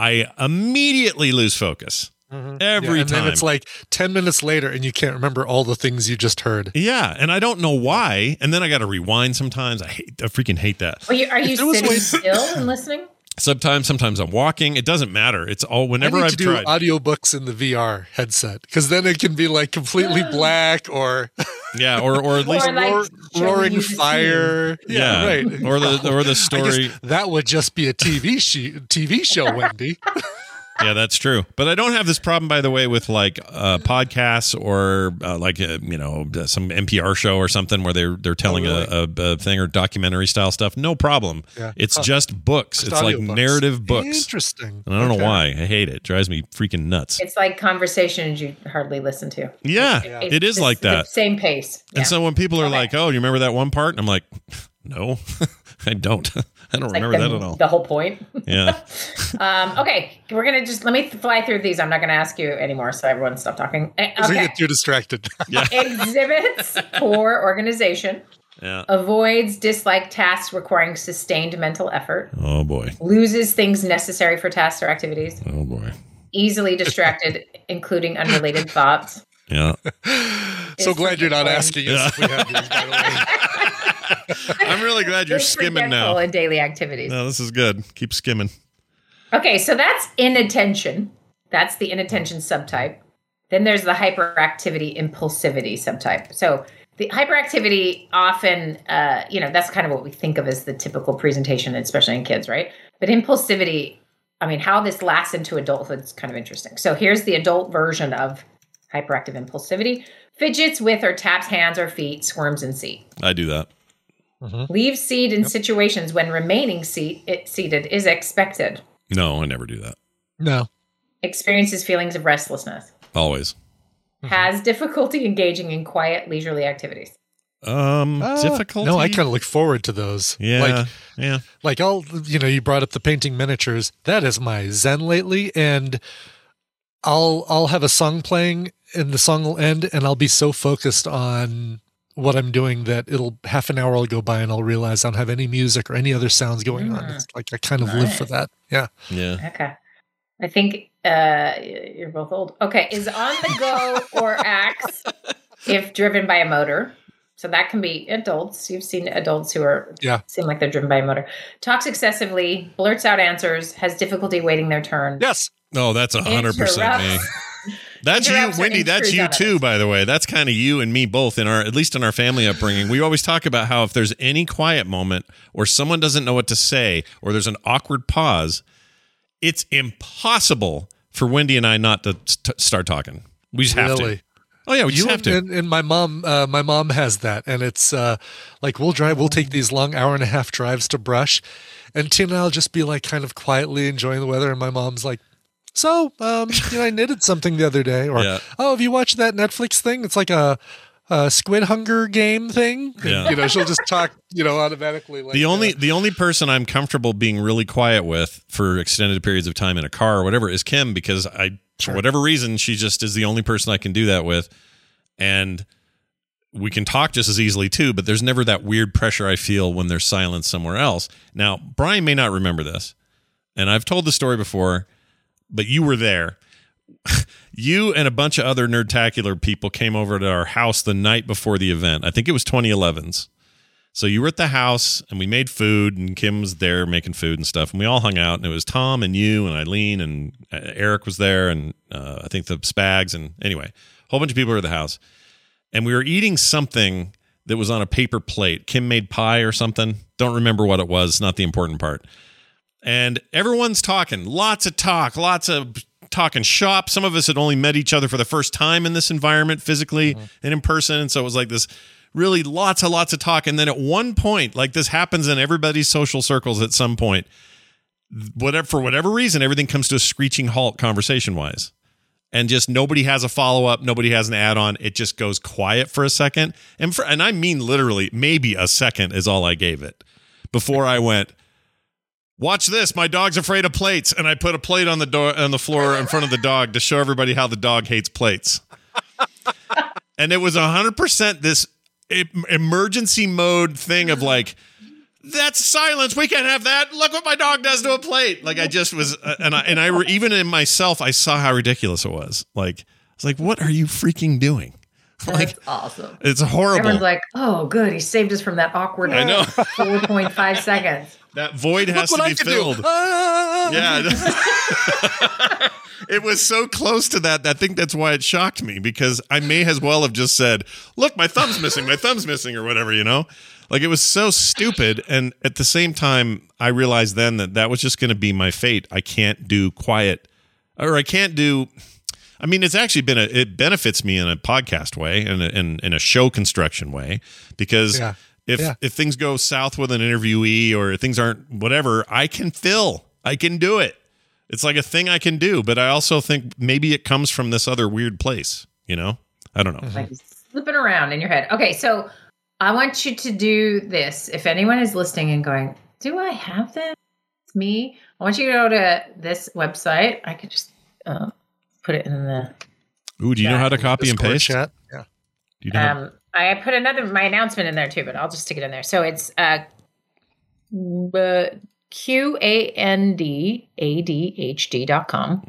I immediately lose focus. Mm-hmm. Every Yeah, and time. then it's like 10 minutes later and you can't remember all the things you just heard. yeah, and I don't know why. And then I got to rewind sometimes. I hate, I freaking hate that. Are you, are you If sitting ways- still and listening? Sometimes, sometimes I'm walking. It doesn't matter. It's all whenever I need I've to do tried. audiobooks in the VR headset because then it can be like completely black or yeah, or or at least Or like roar- roaring fire. yeah, right. or the or the I guess story. that would just be a TV she- TV show, Wendy. Yeah, that's true. But I don't have this problem, by the way, with like uh, podcasts or uh, like uh, you know some NPR show or something where they're they're telling really? a, a, a thing or documentary style stuff. No problem. Yeah. It's Huh. just books. Just it's like audiobooks. narrative books. Interesting. And I don't Okay. know why. I hate it. it. Drives me freaking nuts. It's like conversations you hardly listen to. Yeah, It's it is the- like that. the Same pace. And so when people are Okay. like, "Oh, you remember that one part?" And I'm like, "No, I don't. I don't Like remember the, that at all." the whole point. Yeah. Um, okay, we're gonna just let me fly through these. I'm not gonna ask you anymore, so everyone stop talking. Eh, So you get too distracted. exhibits poor organization, Yeah. avoids dislike tasks requiring sustained mental effort, Oh boy. loses things necessary for tasks or activities, Oh boy. easily distracted, including unrelated thoughts. Yeah. so glad you're not asking us if we have these, by the way. I'm really glad you're is skimming forgetful now. in daily activities. No, this is good. Keep skimming. Okay, so that's inattention. That's the inattention subtype. Then there's the hyperactivity impulsivity subtype. So the hyperactivity often, uh, you know, that's kind of what we think of as the typical presentation, especially in kids, right? But impulsivity, I mean, how this lasts into adulthood is kind of interesting. So here's the adult version of hyperactive impulsivity fidgets with or taps hands or feet, squirms in seat. I do that. Leaves seat in situations when remaining seat, it, seated is expected. No, I never do that. No. Experiences feelings of restlessness. Always. has difficulty engaging in quiet, leisurely activities. Um, Uh, difficulty. No, I kind of look forward to those. Yeah. Like, yeah. like I'll, you know, you brought up the painting miniatures. That is my zen lately, and I'll I'll have a song playing, and the song will end, and I'll be so focused on what I'm doing that it'll half an hour will go by, and I'll realize I don't have any music or any other sounds going on. Mm. It's like I kind of live for that. Yeah. Yeah. Okay. I think uh, you're both old. Okay. Is on the go or acts if driven by a motor. So that can be adults. You've seen adults who are Yeah. seem like they're driven by a motor. Talks excessively, blurts out answers, has difficulty waiting their turn. Yes. Oh, that's a hundred percent me. Interrupts. That's you, Wendy. That's you on too, others. by the way. That's kind of you and me both in our, at least in our family upbringing. We always talk about how if there's any quiet moment or someone doesn't know what to say or there's an awkward pause, it's impossible for Wendy and I not to t- start talking. We just have Really? to. Oh yeah, we just you have to. And, and my mom, uh, my mom has that, and it's uh, like we'll drive, we'll take these long hour and a half drives to brush, and Tina and I'll just be like kind of quietly enjoying the weather, and my mom's like, "So, um, you know, I knitted something the other day," or Yeah. "Oh, have you watched that Netflix thing? It's like a." a squid hunger game thing And, Yeah. you know she'll just talk you know automatically like the only the only person I'm comfortable being really quiet with for extended periods of time in a car or whatever is Kim because I for whatever reason she just is the only person I can do that with and we can talk just as easily too but there's never that weird pressure I feel when there's silence somewhere else. Now, Brian may not remember this. And I've told the story before, but you were there. you and a bunch of other nerdtacular people came over to our house the night before the event. I think it was 2011's. So you were at the house and we made food and Kim was there making food and stuff and we all hung out and it was Tom and you and Eileen and uh, Eric was there and uh, I think the Spags and anyway, a whole bunch of people were at the house and we were eating something that was on a paper plate. Kim made pie or something. Don't remember what it was. Not the important part. And everyone's talking. Lots of talk. Lots of talking shop. Some of us had only met each other for the first time in this environment physically mm-hmm. and in person. And so it was like this really lots and lots of talk. And then at one point, like this happens in everybody's social circles at some point, whatever for whatever reason, everything comes to a screeching halt conversation wise. And just nobody has a follow up, nobody has an add on. It just goes quiet for a second. And for and I mean literally, maybe a second is all I gave it before I went, Watch this. My dog's afraid of plates, and I put a plate on the door on the floor in front of the dog to show everybody how the dog hates plates. and it was hundred percent this emergency mode thing of like, that's silence. We can't have that. Look what my dog does to a plate. Like I just was, uh, and I and I even in myself, I saw how ridiculous it was. Like I was like, what are you freaking doing? That's awesome. It's horrible. Everyone's like, "Oh, good, he saved us from that awkward." I know. four point five seconds. that void has Look to what be I can do. filled. Ah! Yeah. it was so close to that. I think that's why it shocked me because I may as well have just said, "Look, my thumb's missing. My thumb's missing," or whatever. You know, like it was so stupid. And at the same time, I realized then that that was just going to be my fate. I can't do quiet, or I can't do. I mean, it's actually been a. It benefits me in a podcast way and in, in, in a show construction way because Yeah. if Yeah. if things go south with an interviewee or things aren't whatever, I can fill. I can do it. It's like a thing I can do, but I also think maybe it comes from this other weird place. You know, I don't know. like slipping around in your head. Okay, so I want you to do this. If anyone is listening and going, "Do I have that?" It's me. I want you to go to this website. I could just uh, put it in the. Ooh, do you know how to copy and paste? chat. Yeah. Do you know? how- Um, I put another my announcement in there too, but I'll just stick it in there. So it's uh, Q A N D A D H D dot com.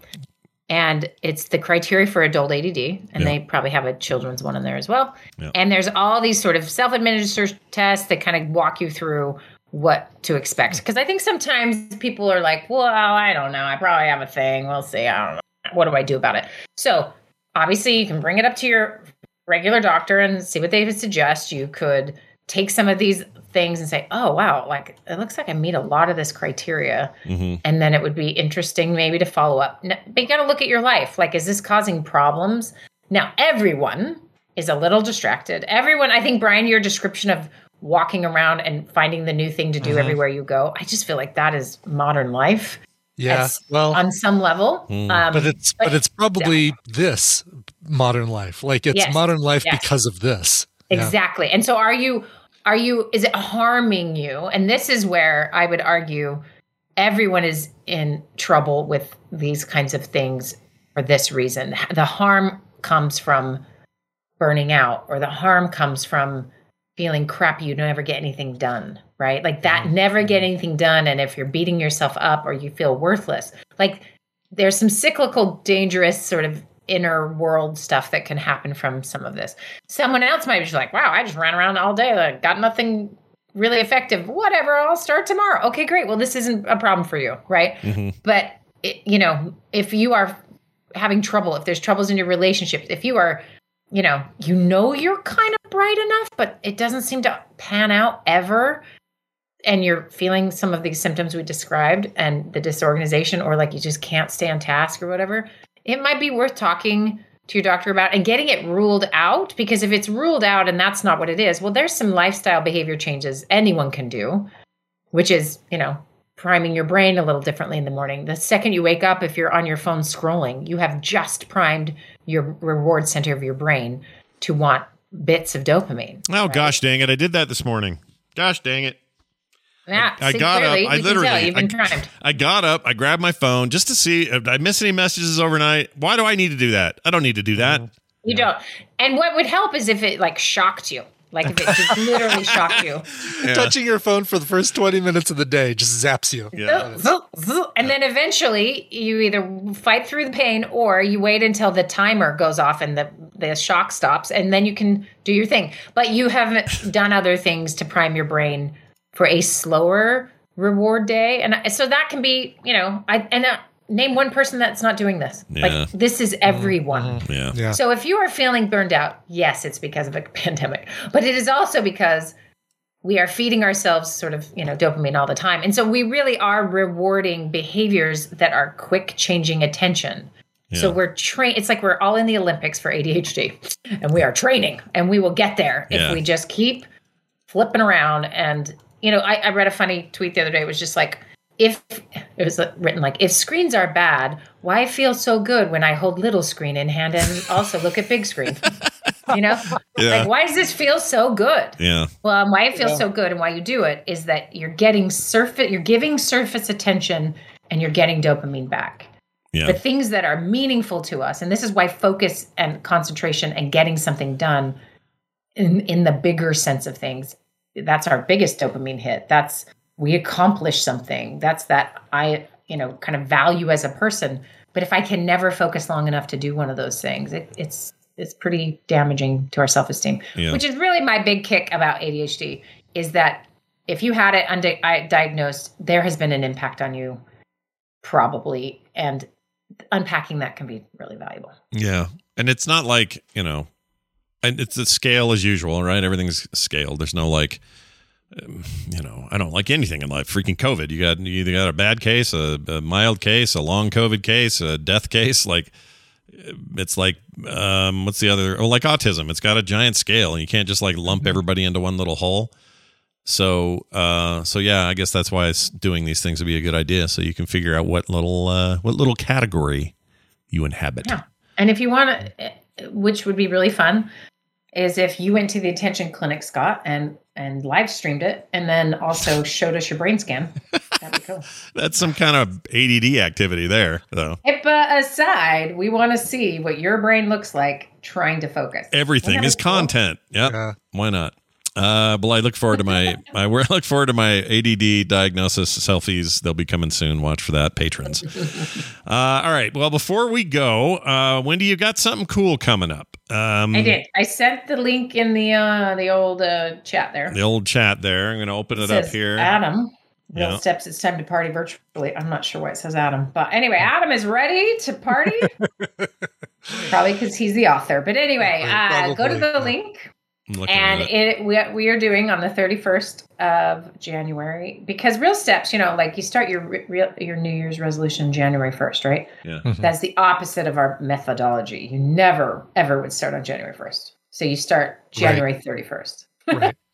And it's the criteria for adult ADD, and Yeah. they probably have a children's one in there as well. Yeah. And there's all these sort of self administered tests that kind of walk you through what to expect. Because I think sometimes people are like, well, I don't know. I probably have a thing. We'll see. I don't know. What do I do about it? So obviously, you can bring it up to your regular doctor and see what they would suggest. You could take some of these things and say, oh, wow, like it looks like I meet a lot of this criteria. Mhm. And then it would be interesting maybe to follow up. But you got to look at your life. Like, is this causing problems? Now, everyone is a little distracted. Everyone, I think, Brian, your description of walking around and finding the new thing to do Mhm. everywhere you go, I just feel like that is modern life. Yeah. That's Well, on some level. Hmm. Um, but it's but it's probably this modern life. Like it's Yes. modern life Yes. because of this. Yeah. Exactly. And so are you are you is it harming you? And this is where I would argue everyone is in trouble with these kinds of things for this reason. The harm comes from burning out or the harm comes from feeling crappy you don't ever get anything done, right? Like that mm-hmm. never get mm-hmm. anything done and if you're beating yourself up or you feel worthless. Like there's some cyclical dangerous sort of inner world stuff that can happen from some of this. Someone else might be just like, wow, I just ran around all day, like got nothing really effective. Whatever, I'll start tomorrow. Okay, great. Well, this isn't a problem for you, right? Mm-hmm. But it, you know, if you are having trouble, if there's troubles in your relationships, if you are, you know, you know you're kind of bright enough, but it doesn't seem to pan out ever, and you're feeling some of these symptoms we described and the disorganization, or like you just can't stay on task or whatever, it might be worth talking to your doctor about and getting it ruled out because if it's ruled out and that's not what it is, well, there's some lifestyle behavior changes anyone can do, which is, you know, priming your brain a little differently in the morning. The second you wake up, if you're on your phone scrolling, you have just primed your reward center of your brain to want bits of dopamine. Oh gosh, dang it! I did that this morning. Gosh, dang it! Yeah, I see, got clearly, up. I we can tell literally, I. I got up. I grabbed my phone just to see if I missed any messages overnight. Why do I need to do that? I don't need to do that. You don't. And what would help is if it like shocked you. Like if it just literally shocked you. Yeah. Touching your phone for the first 20 minutes of the day just zaps you. Yeah. Zoop, zoop. And then eventually you either fight through the pain or you wait until the timer goes off and the, the shock stops and then you can do your thing. But you haven't done other things to prime your brain for a slower reward day. And so that can be, you know, I and uh, name one person that's not doing this. Yeah. Like this is everyone. Mm-hmm. Yeah. Yeah. So if you are feeling burned out, yes, it's because of a pandemic, but it is also because we are feeding ourselves sort of, you know, dopamine all the time. And so we really are rewarding behaviors that are quick changing attention. Yeah. So we're train. It's like we're all in the Olympics for ADHD, and we are training, and we will get there Yeah. if we just keep flipping around. And you know, I, I read a funny tweet the other day. It was just like, if it was written like, if screens are bad, why feel so good when I hold little screen in hand and also look at big screen? you know, Yeah. like why does this feel so good? Yeah. Well, um, why it feels so good and why you do it is that you're getting surface, you're giving surface attention, and you're getting dopamine back. Yeah. The things that are meaningful to us, and this is why focus and concentration and getting something done in in the bigger sense of things, that's our biggest dopamine hit. That's we accomplish something. That's that I you know kind of value as a person. But if I can never focus long enough to do one of those things, it, it's it's pretty damaging to our self esteem. Yeah. Which is really my big kick about ADHD is that if you had it undiagnosed, there has been an impact on you, probably, and unpacking that can be really valuable. Yeah. And it's not like, you know, and it's the scale as usual, right? Everything's scaled. There's no like, um, you know, I don't like anything in life. Freaking COVID. You got you either got a bad case, a, a mild case, a long COVID case, a death case. Like, it's like, um, what's the other? Oh, like autism. It's got a giant scale, and you can't just like lump everybody into one little hole. So, uh, so yeah, I guess that's why doing these things would be a good idea, so you can figure out what little, uh, what little category you inhabit. Yeah. And if you want to, which would be really fun, is if you went to the attention clinic, Scott, and and live streamed it, and then also showed us your brain scan. That'd be cool. That's some kind of ADD activity there, though. HIPAA aside, we want to see what your brain looks like trying to focus. Everything is cool? content. Yep. Why not? Uh, but I look forward to my, my I look forward to my ADD diagnosis selfies. They'll be coming soon. Watch for that, patrons. uh, all right. Well, before we go, uh, Wendy, you got something cool coming up. Um, I did. I sent the link in the uh the old uh, chat there. The old chat there. I'm going to open it, up says, here. Adam, Real Yeah. Steps, it's time to party virtually. I'm not sure why it says Adam. But anyway, Adam is ready to party. Probably because he's the author. But anyway, uh, go to the link. I'm looking And it. it we, we are doing on the 31st of January because real steps, you know, like you start your real your New Year's resolution January 1st, right? Yeah. That's the opposite of our methodology. You never ever would start on January 1st. So you start January 31st. Right.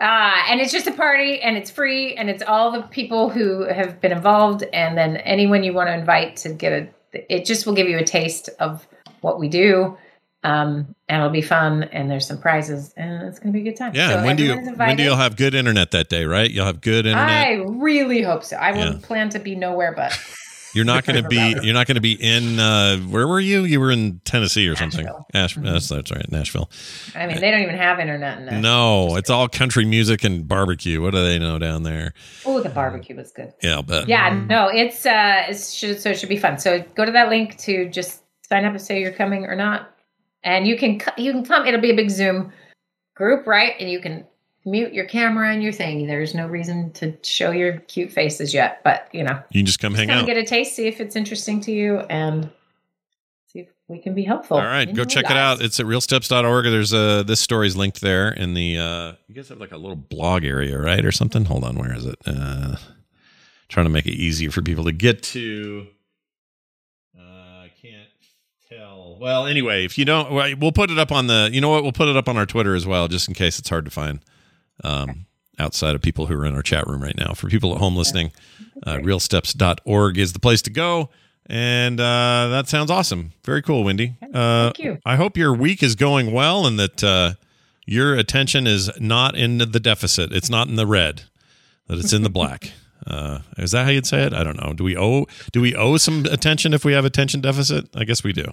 Uh, and it's just a party and it's free and it's all the people who have been involved and then anyone you want to invite to get a it just will give you a taste of what we do. Um, and it'll be fun and there's some prizes and it's gonna be a good time. Yeah. So when do you when do you'll have good internet that day? Right. You'll have good internet. I really hope so. I will Yeah. plan to be nowhere but You're not going to be. You're not going to be in. Uh, where were you? You were in Tennessee or something. Nashville. Ash, that's, that's right, Nashville. I mean they don't even have internet in there. No, it's all country music and barbecue. What do they know down there? Oh, the barbecue was good. Yeah, I'll. Yeah, no, it's uh it's should so it should be fun. So go to that link to just sign up and say you're coming or not. And you can you can come. It'll be a big Zoom group, right? And you can mute your camera and your thing. There's no reason to show your cute faces yet, but you know, You can just come hang come out. get a taste, see if it's interesting to you, and see if we can be helpful. All right, go check it out. It's at realsteps.org. There's a this story's linked there in the. Uh, you guys have like a little blog area, right, or something? Hold on, where is it? Uh, trying to make it easier for people to get to. Well, anyway, if you don't, well, put it up on the. You know what? We'll put it up on our Twitter as well, just in case it's hard to find. Um, outside of people who are in our chat room right now. For people at home listening, uh, realsteps.org is the place to go. And uh, that sounds awesome. Very cool, Wendy. Uh, Thank you. I hope your week is going well and that uh, your attention is not in the deficit. It's not in the red, that it's in the black. Uh, is that how you'd say it? I don't know. Do we owe do we owe some attention if we have attention deficit? I guess we do.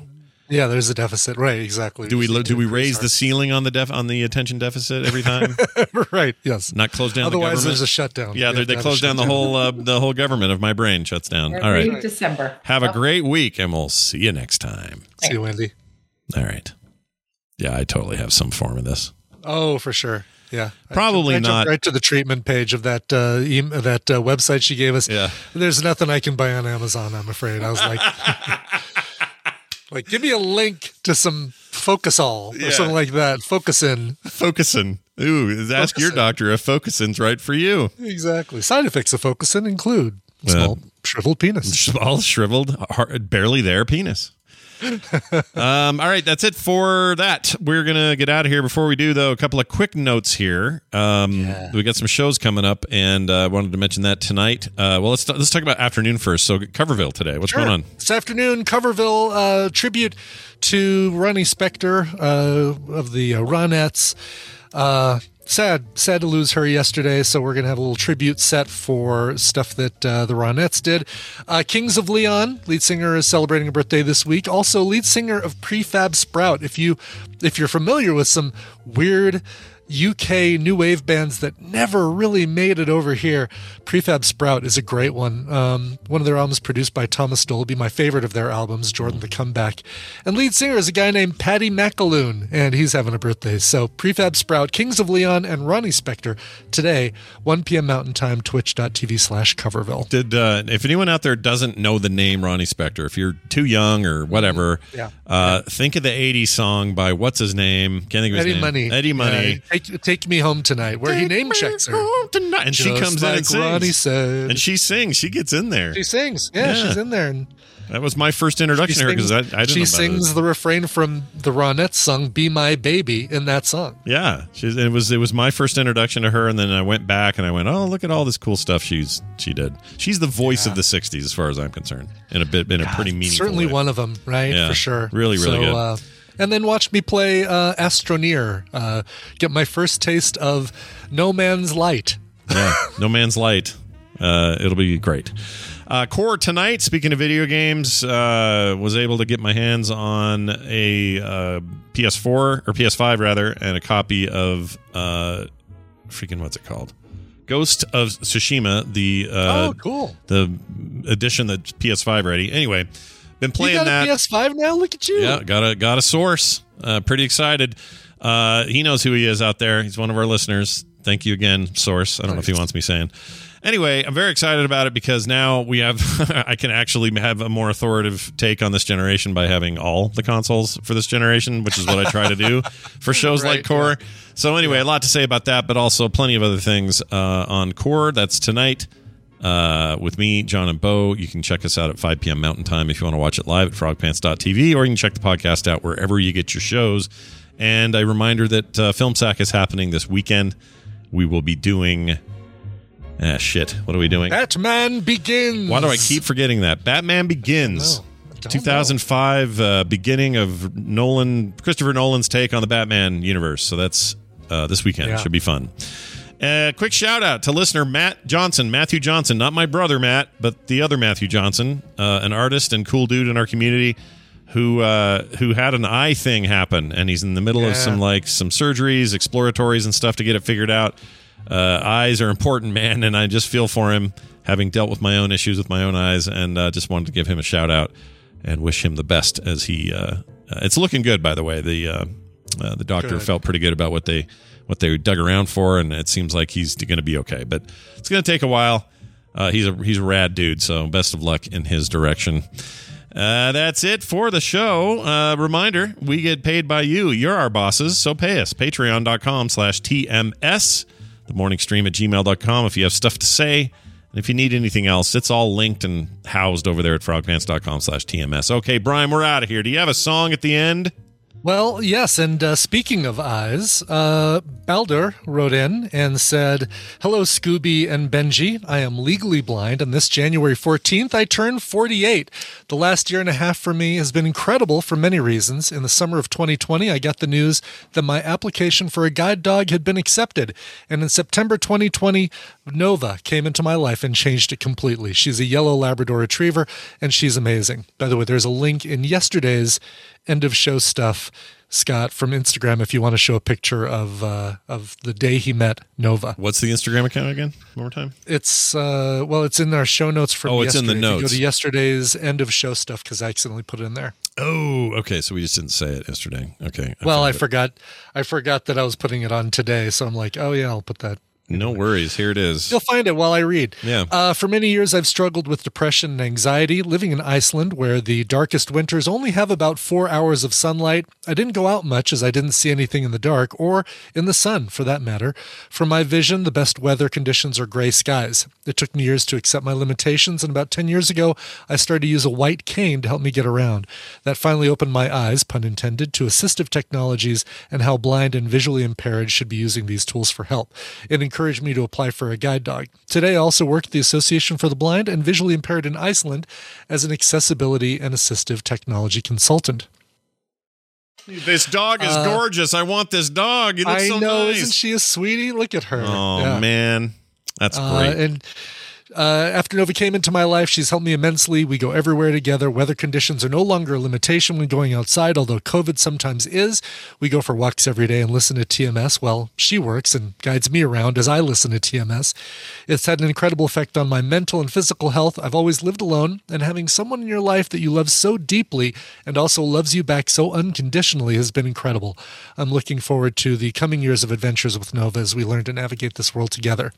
Yeah, there's a deficit. Right, exactly. Do we do we raise the ceiling on the def on the attention deficit every time? right, yes. Not close down. the Otherwise, government? there's a shutdown. Yeah, You they, have they to have a close down the whole uh, the whole government of my brain shuts down. All Every right. December. Have a great week, and we'll see you next time. See you, Wendy. All right. Yeah, I totally have some form of this. Oh, for sure. Yeah, I Probably jumped- I jumped not. Right to the treatment page of that uh, em that uh, website she gave us. Yeah. There's nothing I can buy on Amazon. I'm afraid. I was like, like, give me a link to some Focusol or Yeah. something like that. Focusin. Focusin. Ooh, ask your doctor if Focusin's right for you. Exactly. Side effects of Focusin include Uh, small shriveled penis. All shriveled, barely there penis. Um, all right, that's it for that. We're gonna get out of here. Before we do, though, a couple of quick notes here. Um, We got some shows coming up, and I uh, wanted to mention that tonight. Uh, well, let's let's talk about afternoon first. So, Coverville today. What's going on? This afternoon, Coverville uh, tribute to Ronnie Spector uh, of the uh, Ronettes. Sad, sad to lose her yesterday. So we're gonna have a little tribute set for stuff that uh, the Ronettes did. Uh, Kings of Leon, lead singer, is celebrating a birthday this week. Also, lead singer of Prefab Sprout. If you if you're familiar with some weird UK new wave bands that never really made it over here. Prefab Sprout is a great one. Um, one of their albums produced by Thomas Dolby, my favorite of their albums, Jordan the Comeback. And lead singer is a guy named Paddy McAloon, and he's having a birthday. So Prefab Sprout, Kings of Leon, and Ronnie Spector today, 1 p.m. Mountain Time, twitch.tv slash Coverville. Did uh, if anyone out there doesn't know the name Ronnie Spector, if you're too young or whatever, Yeah. uh, think of the '80s song by what's his name? Can't think of his Eddie name. Money. Eddie Money. Yeah, take, take me home tonight, where he name checks her. and she Just comes in and sings. Ronnie said. and she sings. She gets in there. She sings. Yeah, Yeah. she's in there. And That was my first introduction to her because I, I didn't she know about sings it. the refrain from the Ronettes song "Be My Baby" in that song. Yeah, she's, it was it was my first introduction to her, and then I went back and I went, oh, look at all this cool stuff she's she did. She's the voice of the '60s, as far as I'm concerned, in a bit in a pretty meaningful Certainly way. one of them, right? Yeah. For sure. Really, really so, good. Uh, and then watch me play uh, Astroneer. Uh, get my first taste of No Man's Light. yeah, No Man's Light. Uh, it'll be great. Uh, Core tonight. Speaking of video games, uh, was able to get my hands on a uh, PS4 or PS5 rather, and a copy of uh, freaking what's it called? Ghost of Tsushima. The uh, oh, cool. the edition that's PS5 ready. Anyway, been playing that. a PS5 now? Look at you. Yeah, got a got a source. Uh, pretty excited. Uh, he knows who he is out there. He's one of our listeners. Thank you again, source. I don't know if he wants me saying. Anyway, I'm very excited about it because now we have I can actually have a more authoritative take on this generation by having all the consoles for this generation, which is what I try to do for shows Right, like Core. So anyway, a lot to say about that, but also plenty of other things uh, on Core. That's tonight uh, with me, John and Bo. You can check us out at 5 p.m. Mountain Time if you want to watch it live at frogpants.tv, or you can check the podcast out wherever you get your shows. And a reminder that uh, Film Sack is happening this weekend. We will be doing. Ah, shit. What are we doing? Batman Begins. Why do I keep forgetting that? Batman Begins. I don't know. 2005, uh, beginning of Nolan, Christopher Nolan's take on the Batman universe. So that's uh, this weekend. Yeah. Should be fun. Uh, quick shout out to listener Matt Johnson, Matthew Johnson, not my brother Matt, but the other Matthew Johnson, uh, an artist and cool dude in our community who uh, who had an eye thing happen, and he's in the middle of some like some surgeries, exploratories, and stuff to get it figured out. Uh, eyes are important, man, and I just feel for him, having dealt with my own issues with my own eyes, and uh, just wanted to give him a shout out and wish him the best as he. Uh, uh, it's looking good, by the way. The uh, uh, the doctor Good. felt pretty good about what they what they dug around for, and it seems like he's going to be okay. But it's going to take a while. Uh, he's a he's a rad dude, so best of luck in his direction. Uh, that's it for the show. Uh, reminder, we get paid by you. You're our bosses, so pay us. Patreon.com slash TMS. The morning stream at gmail.com if you have stuff to say. And if you need anything else, it's all linked and housed over there at frogpants.com slash TMS. Okay, Brian, we're out of here. Do you have a song at the end? Well, yes, and uh, speaking of eyes, uh, Baldur wrote in and said, Hello, Scooby and Benji. I am legally blind, and this January 14th, I turn 48. The last year and a half for me has been incredible for many reasons. In the summer of 2020, I got the news that my application for a guide dog had been accepted, and in September 2020, Nova came into my life and changed it completely. She's a yellow Labrador retriever, and she's amazing. By the way, there's a link in yesterday's end of show stuff, Scott, from Instagram if you want to show a picture of uh, of the day he met Nova. What's the Instagram account again? One more time. It's uh, well, it's in our show notes from. Oh, it's in the notes. go to yesterday's end of show stuff because I accidentally put it in there. Oh, okay. So we just didn't say it yesterday. Okay. well, I it. forgot. I forgot that I was putting it on today, so I'm like, oh yeah, I'll put that No worries. Here it is. You'll find it while I read. Yeah. Uh, for many years, I've struggled with depression and anxiety. Living in Iceland, where the darkest winters only have about four hours of sunlight, I didn't go out much as I didn't see anything in the dark or in the sun, for that matter. For my vision, the best weather conditions are gray skies. It took me years to accept my limitations, and about 10 years ago, I started to use a white cane to help me get around. That finally opened my eyes, pun intended, to assistive technologies and how blind and visually impaired should be using these tools for help. It encouraged me to apply for a guide dog. Today, I also work at the Association for the Blind and Visually Impaired in Iceland as an accessibility and assistive technology consultant. This dog is Uh, gorgeous. I want this dog. I so know, nice. isn't she a sweetie? Look at her. oh Yeah. man, that's Uh, great. and uh, after Nova came into my life, she's helped me immensely. We go everywhere together. Weather conditions are no longer a limitation when going outside, although COVID sometimes is. We go for walks every day and listen to TMS while she works and guides me around as I listen to TMS. It's had an incredible effect on my mental and physical health. I've always lived alone, and having someone in your life that you love so deeply and also loves you back so unconditionally has been incredible. I'm looking forward to the coming years of adventures with Nova as we learn to navigate this world together.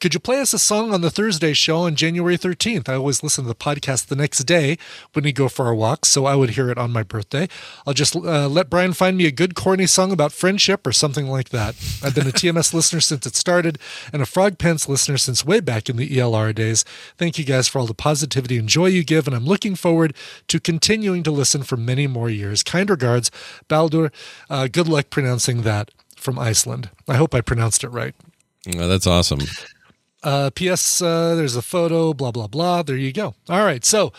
Could you play us a song on the Thursday show on January 13th? I always listen to the podcast the next day when we go for our walks, so I would hear it on my birthday. I'll just uh, let Brian find me a good corny song about friendship or something like that. I've been a TMS listener since it started and a Frog Pants listener since way back in the ELR days. Thank you guys for all the positivity and joy you give, and I'm looking forward to continuing to listen for many more years. Kind regards, Baldur. Uh, good luck pronouncing that from Iceland. I hope I pronounced it right. Oh, that's awesome. Uh, P.S. Uh, there's a photo, blah, blah, blah. There you go. All right. So,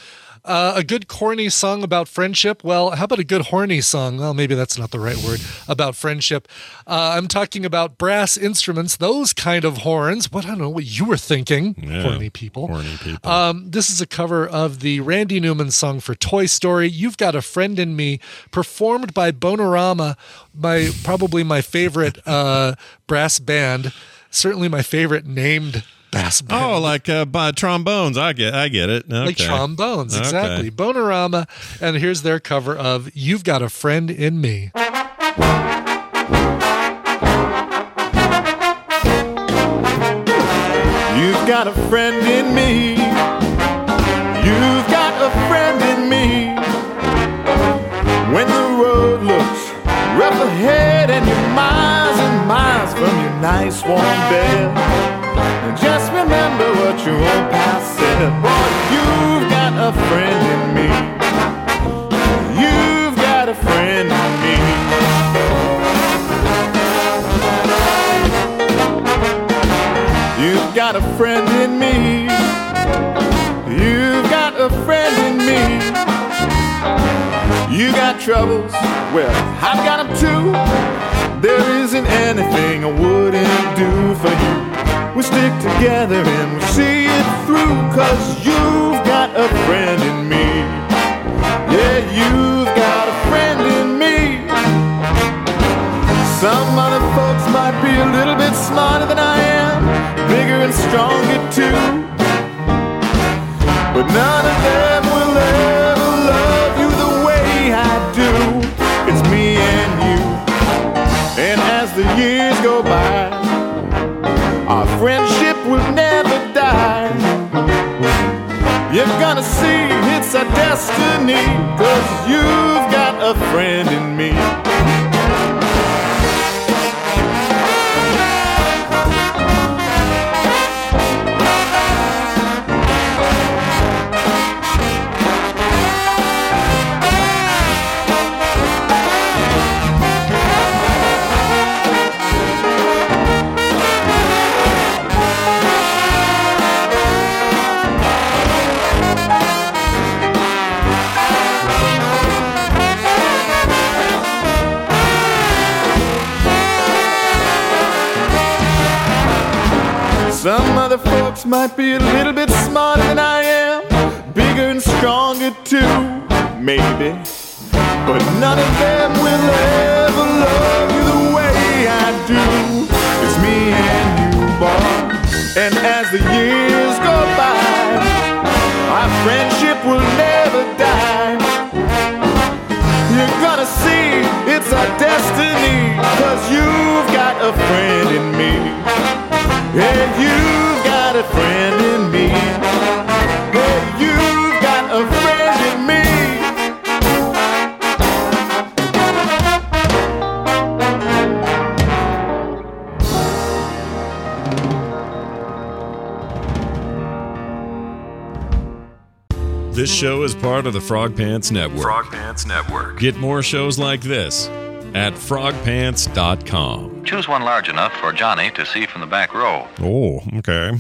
uh, a good corny song about friendship. Well, how about a good horny song? Well, maybe that's not the right word about friendship. Uh, I'm talking about brass instruments, those kind of horns. What I don't know what you were thinking, Yeah. horny people. Horny people. Um, this is a cover of the Randy Newman song for Toy Story. You've got a friend in me, performed by Bonerama, my probably my favorite uh, brass band. Certainly my favorite named bass band. oh, like uh, by trombones. I get. I get it. Okay. Like trombones, Okay. exactly. Bonerama, and here's their cover of "You've Got a Friend in Me." You've got a friend in me. You've got a friend in me. When the road looks rough ahead and you're miles nice warm bed, and just remember what your old past said. Boy, you've got a friend in me. You've got a friend in me. You've got a friend in me. You've got a friend in me. You got troubles, well, I've got them too. There isn't anything I wouldn't do for you. We stick together and we see it through, cause you've got a friend in me. Yeah, you've got a friend in me. Some other folks might be a little bit smarter than I am, bigger and stronger too. But none of them will ever by, our friendship will never die. You're gonna see it's our destiny, cause you've got a friend in me. Some other folks might be a little bit smarter than I am, bigger and stronger too, maybe. But none of them will ever love you the way I do. It's me and you, boy. And as the years go by, our friendship will never die. You're gonna see it's our destiny, cause You've got a friend in me. Hey, you've got a friend in me. This show is part of the Frog Pants Network. Frog Pants Network. Get more shows like this at frogpants.com. Choose one large enough for Johnny to see from the back row. Oh, okay.